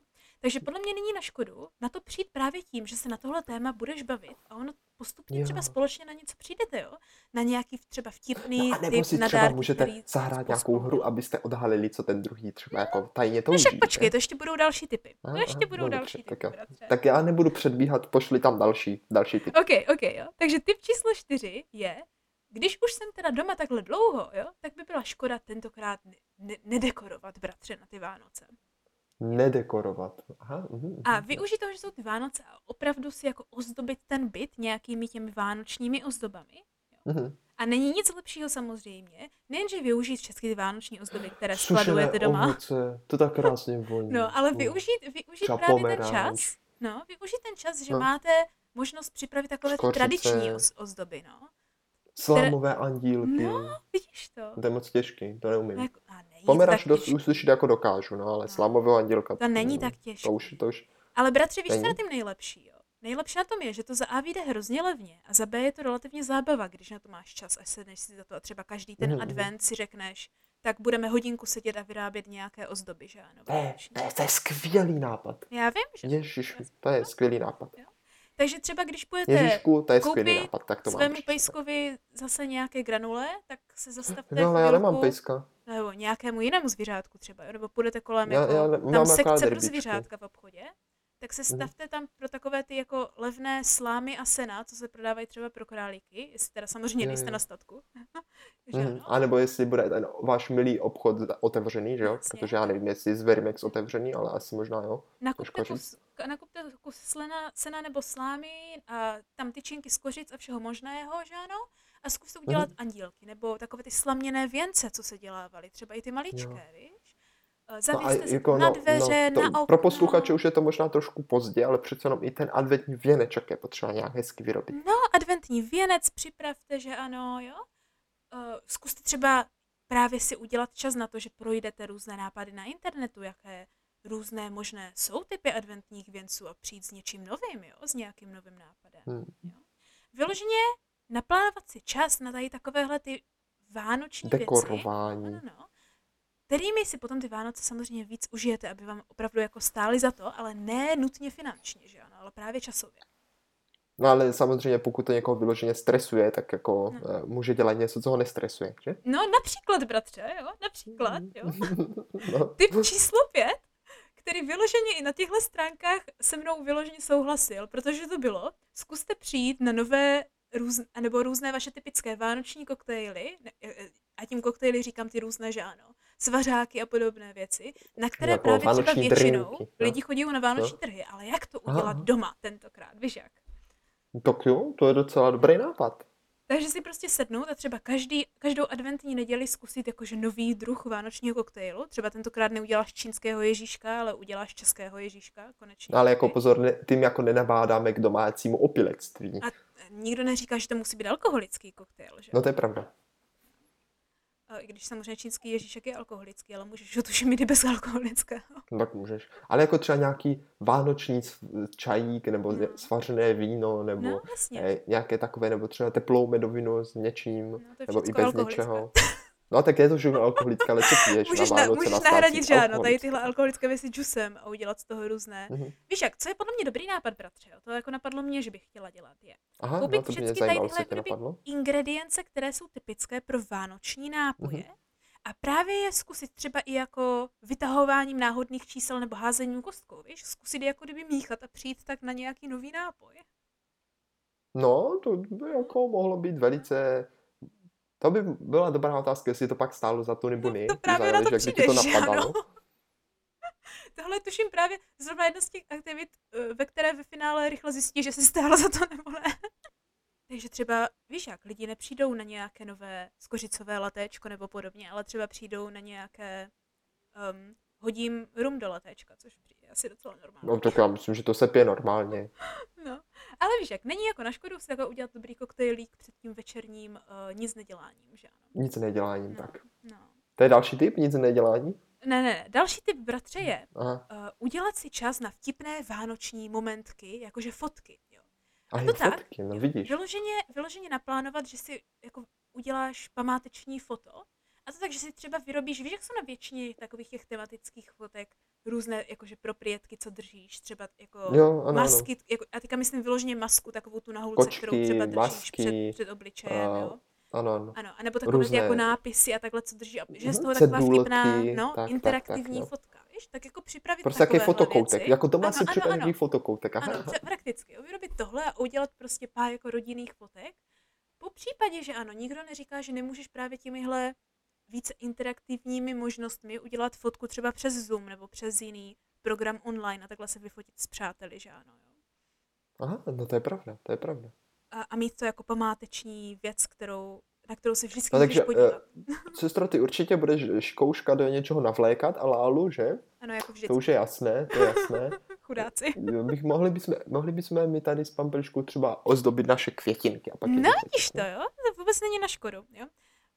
Takže podle mě není na škodu na to přijít právě tím, že se na tohle téma budeš bavit a ono postupně Jo. třeba společně na něco přijdete, jo? Na nějaký třeba vtipný No a nebo typ si třeba dárky, můžete zahrát nějakou hru, abyste odhalili, co ten druhý třeba jako tajně No touží. však počkej, to ještě budou další typy. To ještě budou no další dobře, typy, tak jo. Tak já nebudu předbíhat, pošli tam další, další typ. OK, OK, jo. Takže tip číslo čtyři je když už jsem teda doma takhle dlouho, jo, tak by byla škoda tentokrát ne- ne- nedekorovat, bratře, na ty Vánoce. Nedekorovat. Aha, uh, A využít toho, že jsou ty Vánoce a opravdu si jako ozdobit ten byt nějakými těmi vánočními ozdobami. uh, A není nic lepšího samozřejmě, nejenže využít všechny ty vánoční ozdoby, které Sušené skladujete doma, ovoce, to tak krásně voní. no, ale využít, využít Třeba právě ten čas, no, využít ten čas, že No. máte možnost připravit takové ty Skořice. tradiční oz, ozdoby, no. Slámové andílky. No, vidíš to? To je moc těžký, to neumím. Jako, a není tak dost těžké. uslyšet jako dokážu, no, ale No. slámového andělka. To není mm, tak těžké. To už, to už, Ale bratře, víš, co je na tím nejlepší, jo? Nejlepší na tom je, že to za A vyjde hrozně levně a za B je to relativně zábava, když na to máš čas a sedneš si za to a třeba každý ten mhm. advent si řekneš, tak budeme hodinku sedět a vyrábět nějaké ozdoby, že ano? to je, to je, to je skvělý nápad. Já vím, že. Ježiš, to je skvělý nápad. Takže třeba když půjdete Ježišku, to je koupit nápad, tak to mám. svému přesně. pejskovi zase nějaké granule, tak se zastavte No, ale já nemám pejska. nebo nějakému jinému zvířátku třeba, nebo půjdete kolem Já- jako, já tam mám sekce pro zvířátka v obchodě, tak se Mhm. stavte tam pro takové ty jako levné slámy a sena, co se prodávají třeba pro králíky, jestli teda samozřejmě Jo, nejste jo. na statku. ano? A nebo jestli bude ten váš milý obchod otevřený, že jo? Protože já nevím, jestli je Zverimex otevřený, ale asi možná jo. Nakupte kus, nakupte kus slena, sena nebo slámy a tam tyčinky z kořic a všeho možného, že ano? A zkuste udělat Mhm. andílky, nebo takové ty slaměné věnce, co se dělávaly, třeba i ty maličké, víš? Eh, No Zavěste si jako, na no, dveře, no, to, na okno. pro posluchače už je to možná trošku pozdě, ale přece jenom i ten adventní věneček je potřeba nějak hezky vyrobit. No, adventní věnec připravte, že ano, jo? Uh, zkuste třeba právě si udělat čas na to, že projdete různé nápady na internetu, jaké různé možné jsou typy adventních věnců a přijít s něčím novým, jo? S nějakým novým nápadem. Hmm. Jo? Vyloženě naplánovat si čas na tady takovéhle ty vánoční věci. Dekorování. No, no, no. Kterými si potom ty Vánoce samozřejmě víc užijete, aby vám opravdu jako stály za to, ale ne nutně finančně, že ano, ale právě časově. No ale samozřejmě pokud to někoho vyloženě stresuje, tak jako No. no. může dělat něco, co ho nestresuje, že? No například, bratře, jo, například, jo. No. Typ číslo pět, který vyloženě i na těchto stránkách se mnou vyloženě souhlasil, protože to bylo, zkuste přijít na nové růz, nebo různé vaše typické vánoční koktejly, ne, e, e, a tím koktejly říkám ty různé, že ano, svařáky a podobné věci, na které Jako právě třeba většinou drinky, lidi chodí na vánoční Jo. trhy, ale jak to udělat aha. doma tentokrát, víš jak? Tak jo, to je docela dobrý nápad. Takže si prostě sednout a třeba každý, každou adventní neděli zkusit jakože nový druh vánočního koktejlu. Třeba tentokrát neuděláš čínského Ježíška, ale uděláš českého Ježíška konečně. Ale jako pozor, ne, tím jako nenabádáme k domácímu opilectví. A nikdo neříká, že to musí být alkoholický koktejl, že? No to je pravda. I když samozřejmě čínský Ježíšek je alkoholický, ale můžeš ho tuším i bez alkoholického. No, tak můžeš. Ale jako třeba nějaký vánoční čajík, nebo No. svařené víno, nebo No, eh, nějaké takové, nebo třeba teplou medovinu s něčím, No, nebo i bez alkoholické. No tak je to všechno alkoholické, ale co piješ Můžeš, na na, Vánoce, můžeš na nahradit, svátcích? že ano, tady tyhle alkoholické věci džusem a udělat z toho různé. Mhm. Víš jak, co je podle mě dobrý nápad, bratře, jo? to jako napadlo mě, že bych chtěla dělat, je Aha, koupit no to všechny tady tyhle kdyby ingredience, které jsou typické pro vánoční nápoje Mhm. a právě je zkusit třeba i jako vytahováním náhodných čísel nebo házením kostkou, víš? Zkusit je jako kdyby míchat a přijít tak na nějaký nový nápoj. No, to by jako mohlo být velice... To by byla dobrá otázka, jestli to pak stálo za to nebo No, ne. to právě na to záleží, ti to přijdeš, že napadalo. ano? Tohle tuším právě zrovna jedna z těch aktivit, eh, ve které ve finále rychle zjistí, že si stálo za to nebo ne. Takže třeba, víš jak, lidi nepřijdou na nějaké nové skořicové latéčko nebo podobně, ale třeba přijdou na nějaké um, hodím rum do latéčka, což přijde asi docela normální. No tak já myslím, že to se pije normálně. No, ale víš jak, není jako na škodu si takhle udělat dobrý koktejlík před tím večerním uh, nic neděláním, že ano? Nic neděláním, No, tak. no. To je další typ, nic nedělání? Ne, ne, další typ bratře je Aha. uh, udělat si čas na vtipné vánoční momentky, jakože fotky, jo. A to je tak, fotky, no vidíš. Vyloženě, vyloženě naplánovat, že si jako uděláš památeční foto, a to tak, že si třeba vyrobíš, víš, jak jsou na většině takových těch tematických fotek různé jakože proprietky, co držíš, třeba jako Jo, ano, ano. masky, jako, a teďka myslím vyloženě masku, takovou tu na hulce, kterou třeba držíš masky, před, před obličejem, a- jo. Ano, ano. Ano, anebo takové ty jako různé- nápisy a takhle, co drží, a že z Mhm, toho taková cedulky, vtipná, no, tak, tak, interaktivní tak, no. fotka, víš, tak jako připravit Prostě takovéhle fotokoutek. věci. Jako doma Ano, si ano, ano. fotokoutek. Aha. Ano, pře- prakticky. Vyrobit tohle a udělat prostě pár jako rodinných fotek. po případě, že ano, nikdo neříká, že nemůžeš právě těmihle více interaktivními možnostmi udělat fotku třeba přes Zoom nebo přes jiný program online a takhle se vyfotit s přáteli, že ano. Jo. Aha, no to je pravda, to je pravda. A, a mít to jako památeční věc, kterou, na kterou se vždycky No můžeš takže, podívat. eh, sestro, ty určitě budeš škouška do něčeho navlékat a lálu, že? Ano, jako To vždycky. už je jasné, to je jasné. Chudáci. Jo, Bych, mohli, bychom, mohli bychom my tady z Pampelišku třeba ozdobit naše květinky. A pak No, vidíš to, jo? To vůbec není na škodu, jo?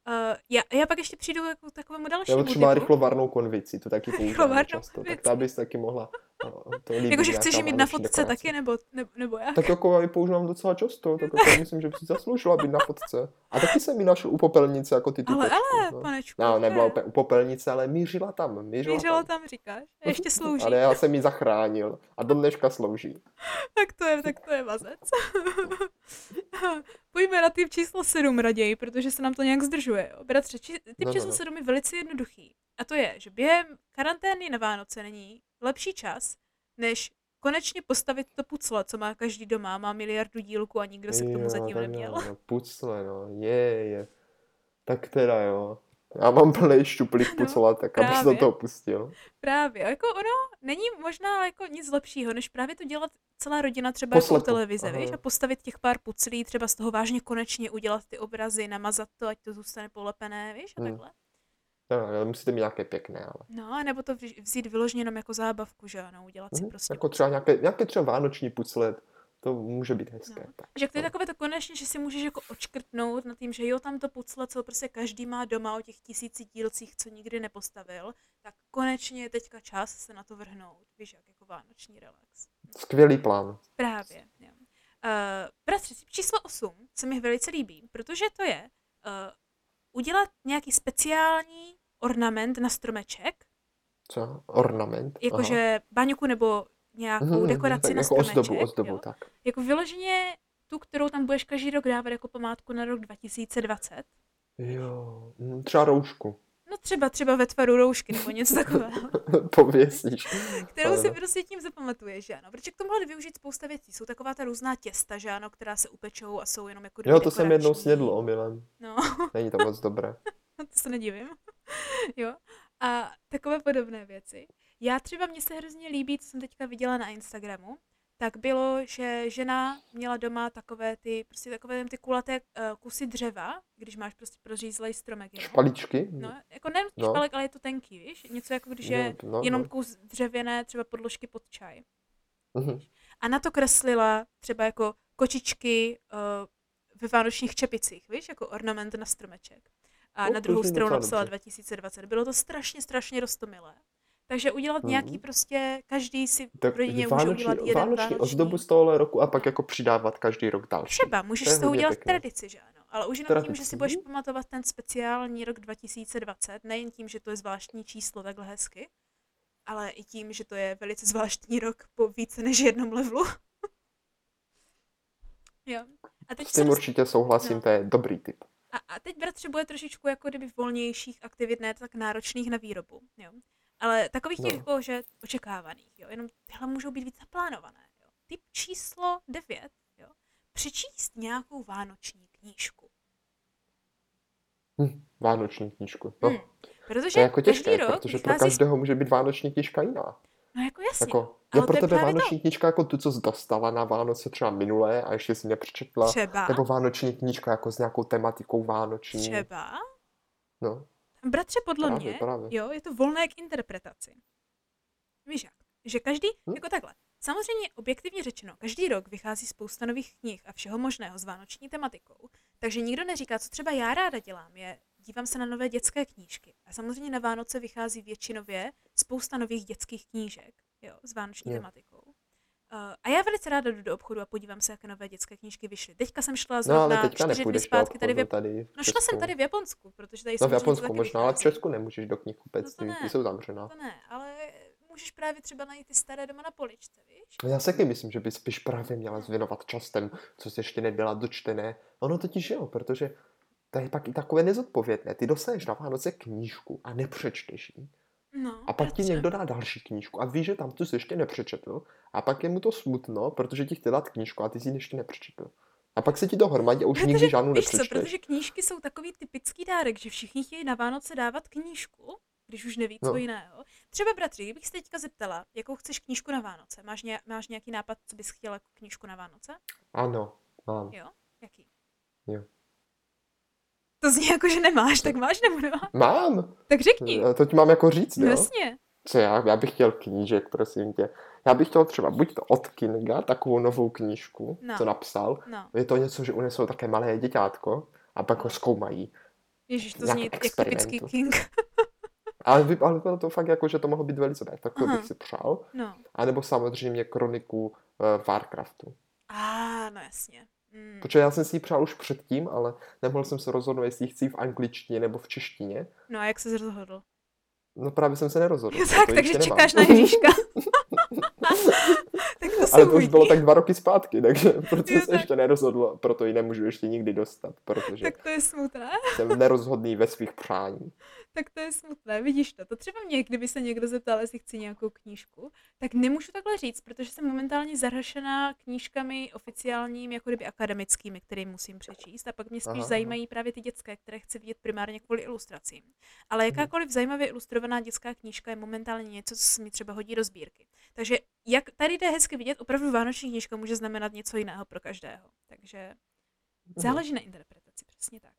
Uh, já, já pak ještě přijdu jako k takovému dalšímu Nebo třeba typu. rychlovarnou konvici, to taky Rychlovarnou často. Tak konvici. to bys taky mohla. No, To líbí Jakože chceš mít na fotce dekorace. taky, nebo, nebo, nebo jak? Tak jako já ji používám docela často, tak jako myslím, že by si zasloužila být na fotce. A taky jsem ji našel u popelnice, jako ty Ale, typečky, ale, no. panečku. No, nebyla ne. úplně u popelnice, ale mířila tam, mířila, Mířila tam. tam, říkáš? A ještě slouží. Ale já jsem ji zachránil a do dneška slouží. Tak to je, tak to je vazec. Pojďme na typ číslo 7 raději, protože se nám to nějak zdržuje. Bratře, či, typ No, no, číslo no. 7 je velice jednoduchý. A to je, že během karantény na Vánoce není lepší čas, než konečně postavit to pucle, co má každý doma, má miliardu dílků a nikdo se k tomu Jo, zatím neměl. jo, No, pucle, no, je, je. Tak teda jo. Já mám plný štuplík No, pucla, tak abych se do právě. toho pustil. Právě, jako ono není možná jako nic lepšího, než právě to dělat celá rodina třeba Po jako u televize, víš, a postavit těch pár puclí, třeba z toho vážně konečně udělat ty obrazy, namazat to, ať to zůstane polepené, víš, a Hmm. takhle. No, ale musíte mít nějaké pěkné, ale. No, nebo to vzít vyloženě jenom jako zábavku, že ano, udělat si Mhm, prostě Jako třeba nějaké, nějaké třeba vánoční pucle, to může být hezké. No. Tak, Že to je no. takové to konečně, že si můžeš jako očkrtnout nad tím, že jo, tam to pucle, co prostě každý má doma o těch tisíci dílcích, co nikdy nepostavil, tak konečně je teďka čas se na to vrhnout, víš, jak jako vánoční relax. Skvělý plán. Právě. Jo. Uh, bratři, číslo 8 se mi velice líbí, protože to je uh, udělat nějaký speciální ornament na stromeček, Co? Ornament? Jakože baňku nebo nějakou Mhm, dekoraci tak na jako stromeček. ozdobu, ozdobu, jo. tak. Jako vyloženě tu, kterou tam budeš každý rok dávat jako památku na rok 2020. Jo, mm, třeba roušku. Třeba třeba ve tvaru roušky nebo něco takového, Pověsíš. kterou si Ano. prostě tím zapamatuješ, že ano. Protože k tomu mohli využít spousta věcí. Jsou taková ta různá těsta, že ano, která se upečou a jsou jenom jako Jo, to jsem jednou snědl omylem. No, Není to moc dobré. to se nedivím. jo. A takové podobné věci. Já třeba, mně se hrozně líbí, co jsem teďka viděla na Instagramu, tak bylo, že žena měla doma takové ty, prostě takové ty kulaté uh, kusy dřeva, když máš prostě prořízlej stromek jenom. Špalíčky? No, jako nejen No. špalek, ale je to tenký, víš? Něco jako když je no, jenom no. kus dřevěné třeba podložky pod čaj. Mhm. A na to kreslila třeba jako kočičky uh, ve vánočních čepicích, víš? Jako ornament na stromeček. A O, na druhou stranu napsala dobře. 2020. Bylo to strašně, strašně roztomilé. Takže udělat Mhm. nějaký prostě, každý si v Tak rodině může vánoční, udělat jeden vánoční vánoční. ozdobu z tohohle roku a pak jako přidávat každý rok další. Třeba, můžeš z toho udělat pěkné. tradici, že ano. Ale už jenom tím, že si Tradici. budeš pamatovat ten speciální rok 2020, nejen tím, že to je zvláštní číslo takhle hezky, ale i tím, že to je velice zvláštní rok po více než jednom levelu. jo. A teď S tím dost... určitě souhlasím, no. to je dobrý tip. a, a teď bratře bude trošičku jako kdyby volnějších aktivit, ne tak náročných na výrobu, jo. Ale takových těch No. jako, že očekávaných, jo. Jenom tyhle můžou být víc naplánované, jo. Typ číslo 9, jo. Přečíst nějakou vánoční knížku. Hm, vánoční knížku. No, Hmm. Protože to je jako těžké, každý rok protože pro vychází... každého může být vánoční knížka jiná. No jako jasně. Jako, je pro to je tebe právě to. vánoční knížka jako tu, co jsi dostala na Vánoce třeba minulé a ještě si nepřečetla, Třeba, nebo vánoční knížka jako s nějakou tematikou vánoční. třeba. No, Bratře, podle právě, mě, právě. jo, je to volné k interpretaci. Víš jak? Že každý, Hm? jako takhle. Samozřejmě objektivně řečeno, každý rok vychází spousta nových knih a všeho možného s vánoční tematikou. Takže nikdo neříká, co třeba já ráda dělám, je dívám se na nové dětské knížky. A samozřejmě na Vánoce vychází většinově spousta nových dětských knížek, jo, s vánoční Jo. tematikou. A já velice ráda jdu do obchodu a podívám se, jaké nové dětské knížky vyšly. Teďka jsem šla No zrovna ale teďka čtyři dny zpátky tady v Jap- tady v No šla jsem tady v Japonsku, protože tady No v Japonsku možná, ale v. Česku nemůžeš do No knihkupectví, ne. ty jsou zavřená. To ne, ale můžeš právě třeba najít ty staré doma na poličce, víš? No Já si taky myslím, že bys spíš právě měla zvěnovat častem, co jsi ještě nebyla dočtené. Ono totiž jo, protože to je pak i takové nezodpovědné. Ty dostaneš na Vánoce knížku a nepřečteš ji. No, A pak ti někdo dá další knížku a ví, že tam tu jsi ještě nepřečetl. A pak je mu to smutno, protože ti chtěl dát knížku a ty jsi ji ještě nepřečetl. A pak se ti to hromadí a už nikdy žádnou Víš co, nepřečteš. protože knížky jsou takový typický dárek, že všichni chtějí na Vánoce dávat knížku, když už neví co No. jiného. Třeba bratři, kdybych se teďka zeptala, jakou chceš knížku na Vánoce, máš, ně, máš nějaký nápad, co bys chtěla jako knížku na Vánoce? Ano, mám. Jo? Jaký? Jo. To zní jako, že nemáš, tak máš nebo nemáš? Mám! Tak řekni. Eh, To ti mám jako říct, No jo? jasně. Co já? Já bych chtěl knížek, prosím tě. Já bych chtěl třeba buď to od Kinga, takovou novou knížku, No. co napsal. No, Je to něco, že unesou také malé děťátko a pak ho zkoumají. ježiš, to zní jak typický. King. Ale, vy, ale bylo to fakt jako, že to mohlo být velice dobré, tak to Aha. bych si přál. No. A nebo samozřejmě kroniku uh, Warcraftu. A, no jasně. Mm. Protože já jsem si ji přál už předtím, ale nemohl jsem se rozhodnout, jestli ji chci v angličtině nebo v češtině. No a jak se rozhodl? No právě jsem se nerozhodl. Jo, tak, ji takže čekáš na Ježíška. tak to Ale to už bylo tak dva roky zpátky, takže proto Jo, se tak. ještě nerozhodl, proto ji nemůžu ještě nikdy dostat, protože Tak to je smutné. jsem nerozhodný ve svých přání. Tak to je smutné, vidíš to. To třeba mě, kdyby se někdo zeptal, jestli chci nějakou knížku, tak nemůžu takhle říct, protože jsem momentálně zarašená knížkami oficiálními, jako kdyby akademickými, které musím přečíst. A pak mě spíš Aha, aha. zajímají právě ty dětské, které chci vidět primárně kvůli ilustracím. Ale Mhm. jakákoliv zajímavě ilustrovaná dětská knížka je momentálně něco, co se mi třeba hodí do sbírky. Takže jak tady jde hezky vidět, opravdu vánoční knížka může znamenat něco jiného pro každého. Takže Mhm. Záleží na interpretaci, přesně tak.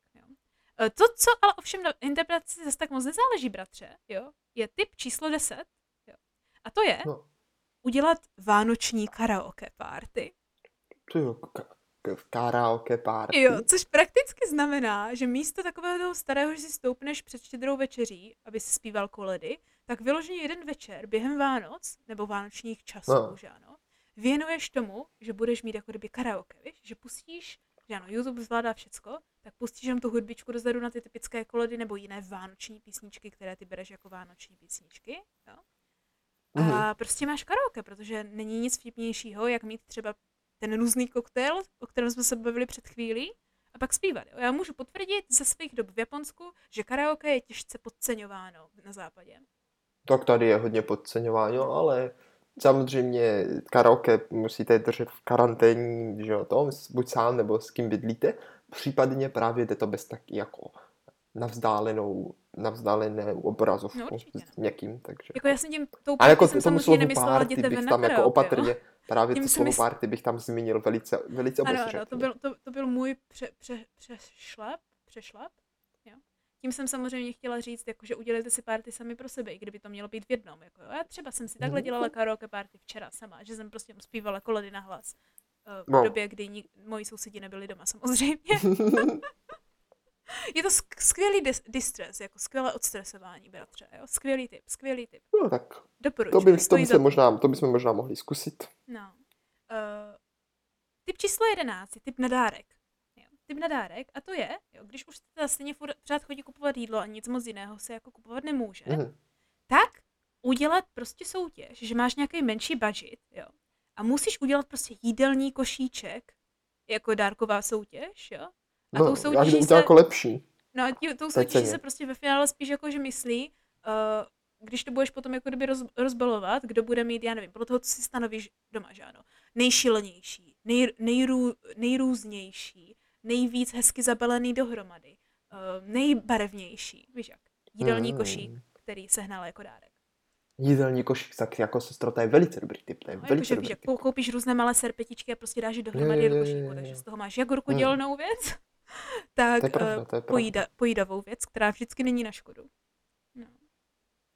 Jo. E, To, co ale ovšem na interpretaci zase tak moc nezáleží, bratře, jo, je tip číslo 10. Jo. A to je No. udělat vánoční karaoke party. To jo, ka- ka- karaoke party. Jo, což prakticky znamená, že místo takového toho starého, že si stoupneš před štědrou večeří, aby si zpíval koledy, tak vyloženě jeden večer během Vánoc, nebo vánočních časů, No. že ano, věnuješ tomu, že budeš mít jako kdyby karaoke, víš? že pustíš, že ano, YouTube zvládá všecko, tak pustíš jenom tu hudbičku dozadu na ty typické koledy nebo jiné vánoční písničky, které ty bereš jako vánoční písničky, jo? Mhm. A prostě máš karaoke, protože není nic vtipnějšího, jak mít třeba ten různý koktejl, o kterém jsme se bavili před chvílí, a pak zpívat. Jo. Já můžu potvrdit ze svých dob v Japonsku, že karaoke je těžce podceňováno na západě. Tak tady je hodně podceňováno, ale samozřejmě karaoke musíte držet v karanténní, že jo, to, buď sám nebo s kým bydlíte, případně právě jde to bez taky jako na vzdálenou, na vzdálenou obrazovku No, určitě, s někým, takže. Jako já jsem tím tou A jako jsem tomu samozřejmě slovu party bych tam jako opatrně, jo. právě Tím to slovo mysl- party bych tam zmínil velice, velice Ano, ano, to byl, to, to byl můj pře, pře, přešlap, přešlap. Tím jsem samozřejmě chtěla říct, jako, že udělejte si party sami pro sebe, i kdyby to mělo být v jednom. Jako, jo. Já třeba jsem si takhle Mhm. dělala karaoke party včera sama, že jsem prostě zpívala koledy na hlas. eh, V Wow. době, kdy ni- moji sousedi nebyli doma samozřejmě. Je to sk- skvělý dis- distress, jako skvělé odstresování, bratře. Jo? Skvělý tip, skvělý tip. No tak Doporučuji. to, by, to, by se možná, to bychom možná mohli zkusit. No. Uh, tip číslo 11 je tip na dárek. Tip na dárek a to je, jo, když už teda stejně furt, pořád chodí kupovat jídlo a nic moc jiného se jako kupovat nemůže, Mhm. tak udělat prostě soutěž, že máš nějaký menší budget, jo, a musíš udělat prostě jídelní košíček jako dárková soutěž, jo. A No, tou soutěží se, jako lepší. no a tí, tou soutěží se prostě ve finále spíš jako, že myslí, uh, když to budeš potom jako kdyby roz, rozbalovat, kdo bude mít, já nevím, podle toho, co si stanovíš doma, že ano, nejšilenější, nej, nejrů, nejrůznější, nejvíc hezky zabalený dohromady, uh, nejbarevnější, víš jak, jídelní Mm. košík, který sehnal jako dárek. Jídelní košík, tak jako sestro, to je velice dobrý tip, to je No, velice jakože víš, dobrý kou- koupíš různé malé serpetičky a prostě dáš je dohromady do košíku, takže z toho máš jak ruku Mm. dělnou věc, tak To je pravda, eh, to pojída, pojídavou věc, která vždycky není na škodu. No.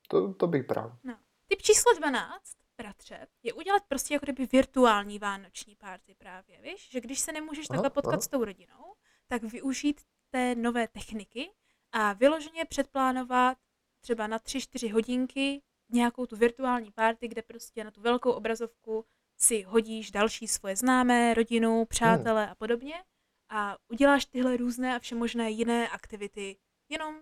To, to bych bral. No. Tip číslo 12, bratře, je udělat prostě jako kdyby virtuální vánoční party právě, víš? Že když se nemůžeš Aha, takhle potkat aha. s tou rodinou, tak využít té nové techniky a vyloženě předplánovat třeba na 3-4 hodinky nějakou tu virtuální party, kde prostě na tu velkou obrazovku si hodíš další svoje známé, rodinu, přátele a podobně a uděláš tyhle různé a všemožné jiné aktivity jenom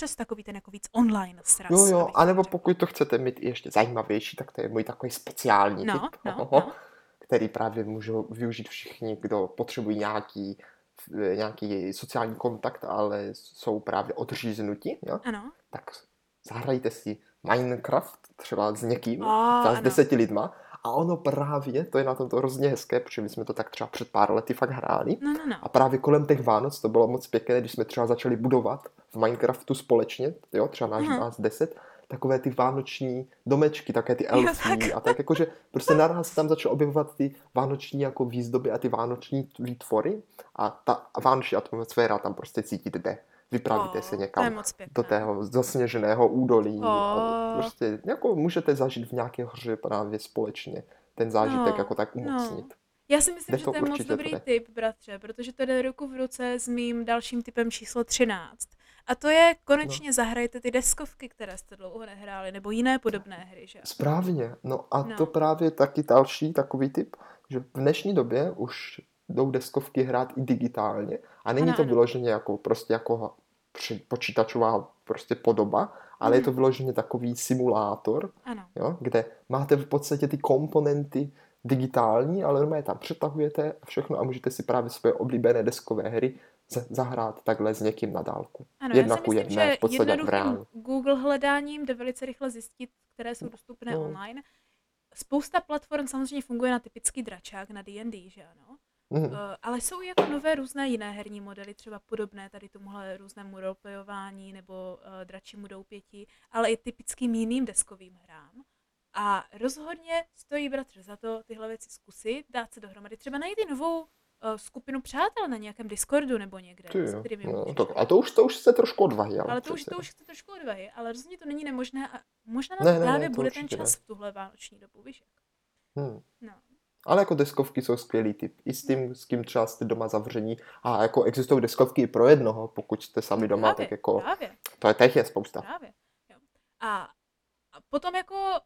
přes takový ten jako víc online sraz. Jo, jo, anebo pokud to chcete mít ještě zajímavější, tak to je můj takový speciální No, tip, no, ohoho, no. který právě můžou využít všichni, kdo potřebují nějaký, eh, nějaký sociální kontakt, ale jsou právě odříznuti, jo? Ano. tak zahrajte si Minecraft třeba s někým, A, třeba s deseti lidma A ono právě, to je na tom to hrozně hezké, protože my jsme to tak třeba před pár lety fakt hráli. No, no, no. A právě kolem těch Vánoc to bylo moc pěkné, když jsme třeba začali budovat v Minecraftu společně, jo, třeba náš nás 10, takové ty vánoční domečky, také ty elfí tak. a tak jakože prostě naraz se tam začal objevovat ty vánoční jako výzdoby a ty vánoční výtvory a ta vánoční atmosféra tam prostě cítit jde. Vypravíte O, se někam do tého zasněženého údolí. A O. prostě jako můžete zažít v nějaké hře právě společně ten zážitek No, jako tak no. umocnit. Já si myslím, Jde že to je moc to dobrý jde. tip, bratře, protože to jde ruku v ruce s mým dalším typem číslo 13. A to je konečně No. zahrajte ty deskovky, které jste dlouho nehráli, nebo jiné podobné hry, že? Správně. No a No. to právě taky další takový typ, že v dnešní době už jdou deskovky hrát i digitálně a není Ano, to vyloženě jako prostě jako počítačová prostě podoba, ale je to Mhm. vyloženě takový simulátor, Ano. jo, kde máte v podstatě ty komponenty digitální, ale normálně tam přetahujete a všechno a můžete si právě svoje oblíbené deskové hry za- zahrát takhle s někým na dálku. Ano, Jedna já si myslím, jedné, že v podstatě v reálu. Google hledáním jde velice rychle zjistit, které jsou dostupné No. online. Spousta platform samozřejmě funguje na typický dračák, na D&D, že ano? Uh, ale jsou i jako nové různé jiné herní modely, třeba podobné tady tomuhle různému roleplayování nebo uh, dračímu doupěti, ale i typickým jiným deskovým hrám. A rozhodně stojí bratře za to tyhle věci zkusit, dát se dohromady, třeba najít i novou uh, skupinu přátel na nějakém Discordu nebo někde, Ty s kterými no, můžeš hrát. a to už, to už se trošku odvahy, ale, Ale to už, to už chce trošku odvahy, ale rozhodně to není nemožné a možná na Ne, to ne, ne, právě to bude ten čas ne. v tuhle vánoční dobu, víš jak? Hmm. No. Ale jako deskovky jsou skvělý typ. I s tím, s kým třeba jste doma zavření. A jako existují deskovky i pro jednoho, pokud jste sami doma, právě, tak jako právě. to je těch je spousta. Právě. Jo. A, a potom jako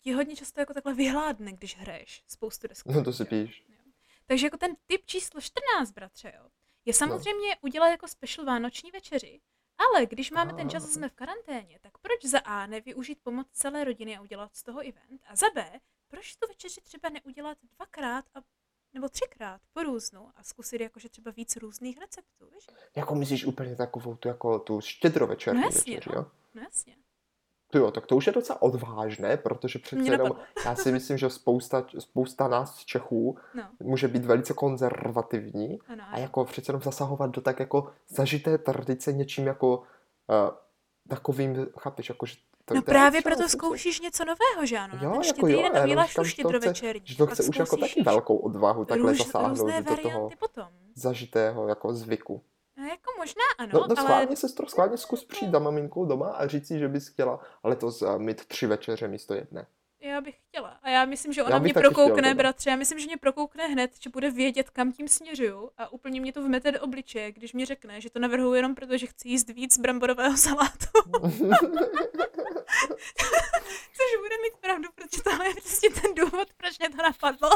ti hodně často jako takhle vyhládne, když hraješ spoustu desků. No to si píš. Takže jako ten typ číslo 14, bratře, jo, je samozřejmě udělat jako special vánoční večeři, ale když máme ten čas a jsme v karanténě, tak proč za A nevyužít pomoc celé rodiny a udělat z toho event? A za B, proč tu večeři třeba neudělat dvakrát a nebo třikrát po různu a zkusit jakože třeba víc různých receptů, víš? Jako myslíš úplně takovou tu, jako tu štědrovečerní No jasně, večeři, no. jo? No jasně. Ty jo, tak to už je docela odvážné, protože přece Mě jenom, napadlo. já si myslím, že spousta, spousta nás Čechů No, může být velice konzervativní ano, a ano. jako přece jenom zasahovat do tak jako zažité tradice něčím jako uh, takovým, chápeš, jako že to, No to právě proto přece- zkoušíš něco nového, že ano? Jo, ten jako jo, já jenom uděláš že to chce- štědrovečerní. Že to chce už jako taky velkou odvahu takhle růž- zasáhnout do toho potom. zažitého jako zvyku. No jako možná ano, No, no ale... schválně, sestro, schválně zkus přijít za maminkou doma a říct si, že bys chtěla letos mít tři večeře místo jedné. Já bych chtěla. A já myslím, že ona mě prokoukne, teda. bratře. Já myslím, že mě prokoukne hned, že bude vědět, kam tím směřuju. A úplně mě to vmete do obličeje, když mi řekne, že to navrhuji jenom proto, že chci jíst víc bramborového salátu. Což bude mít pravdu, protože tohle je prostě ten důvod, proč mě to napadlo.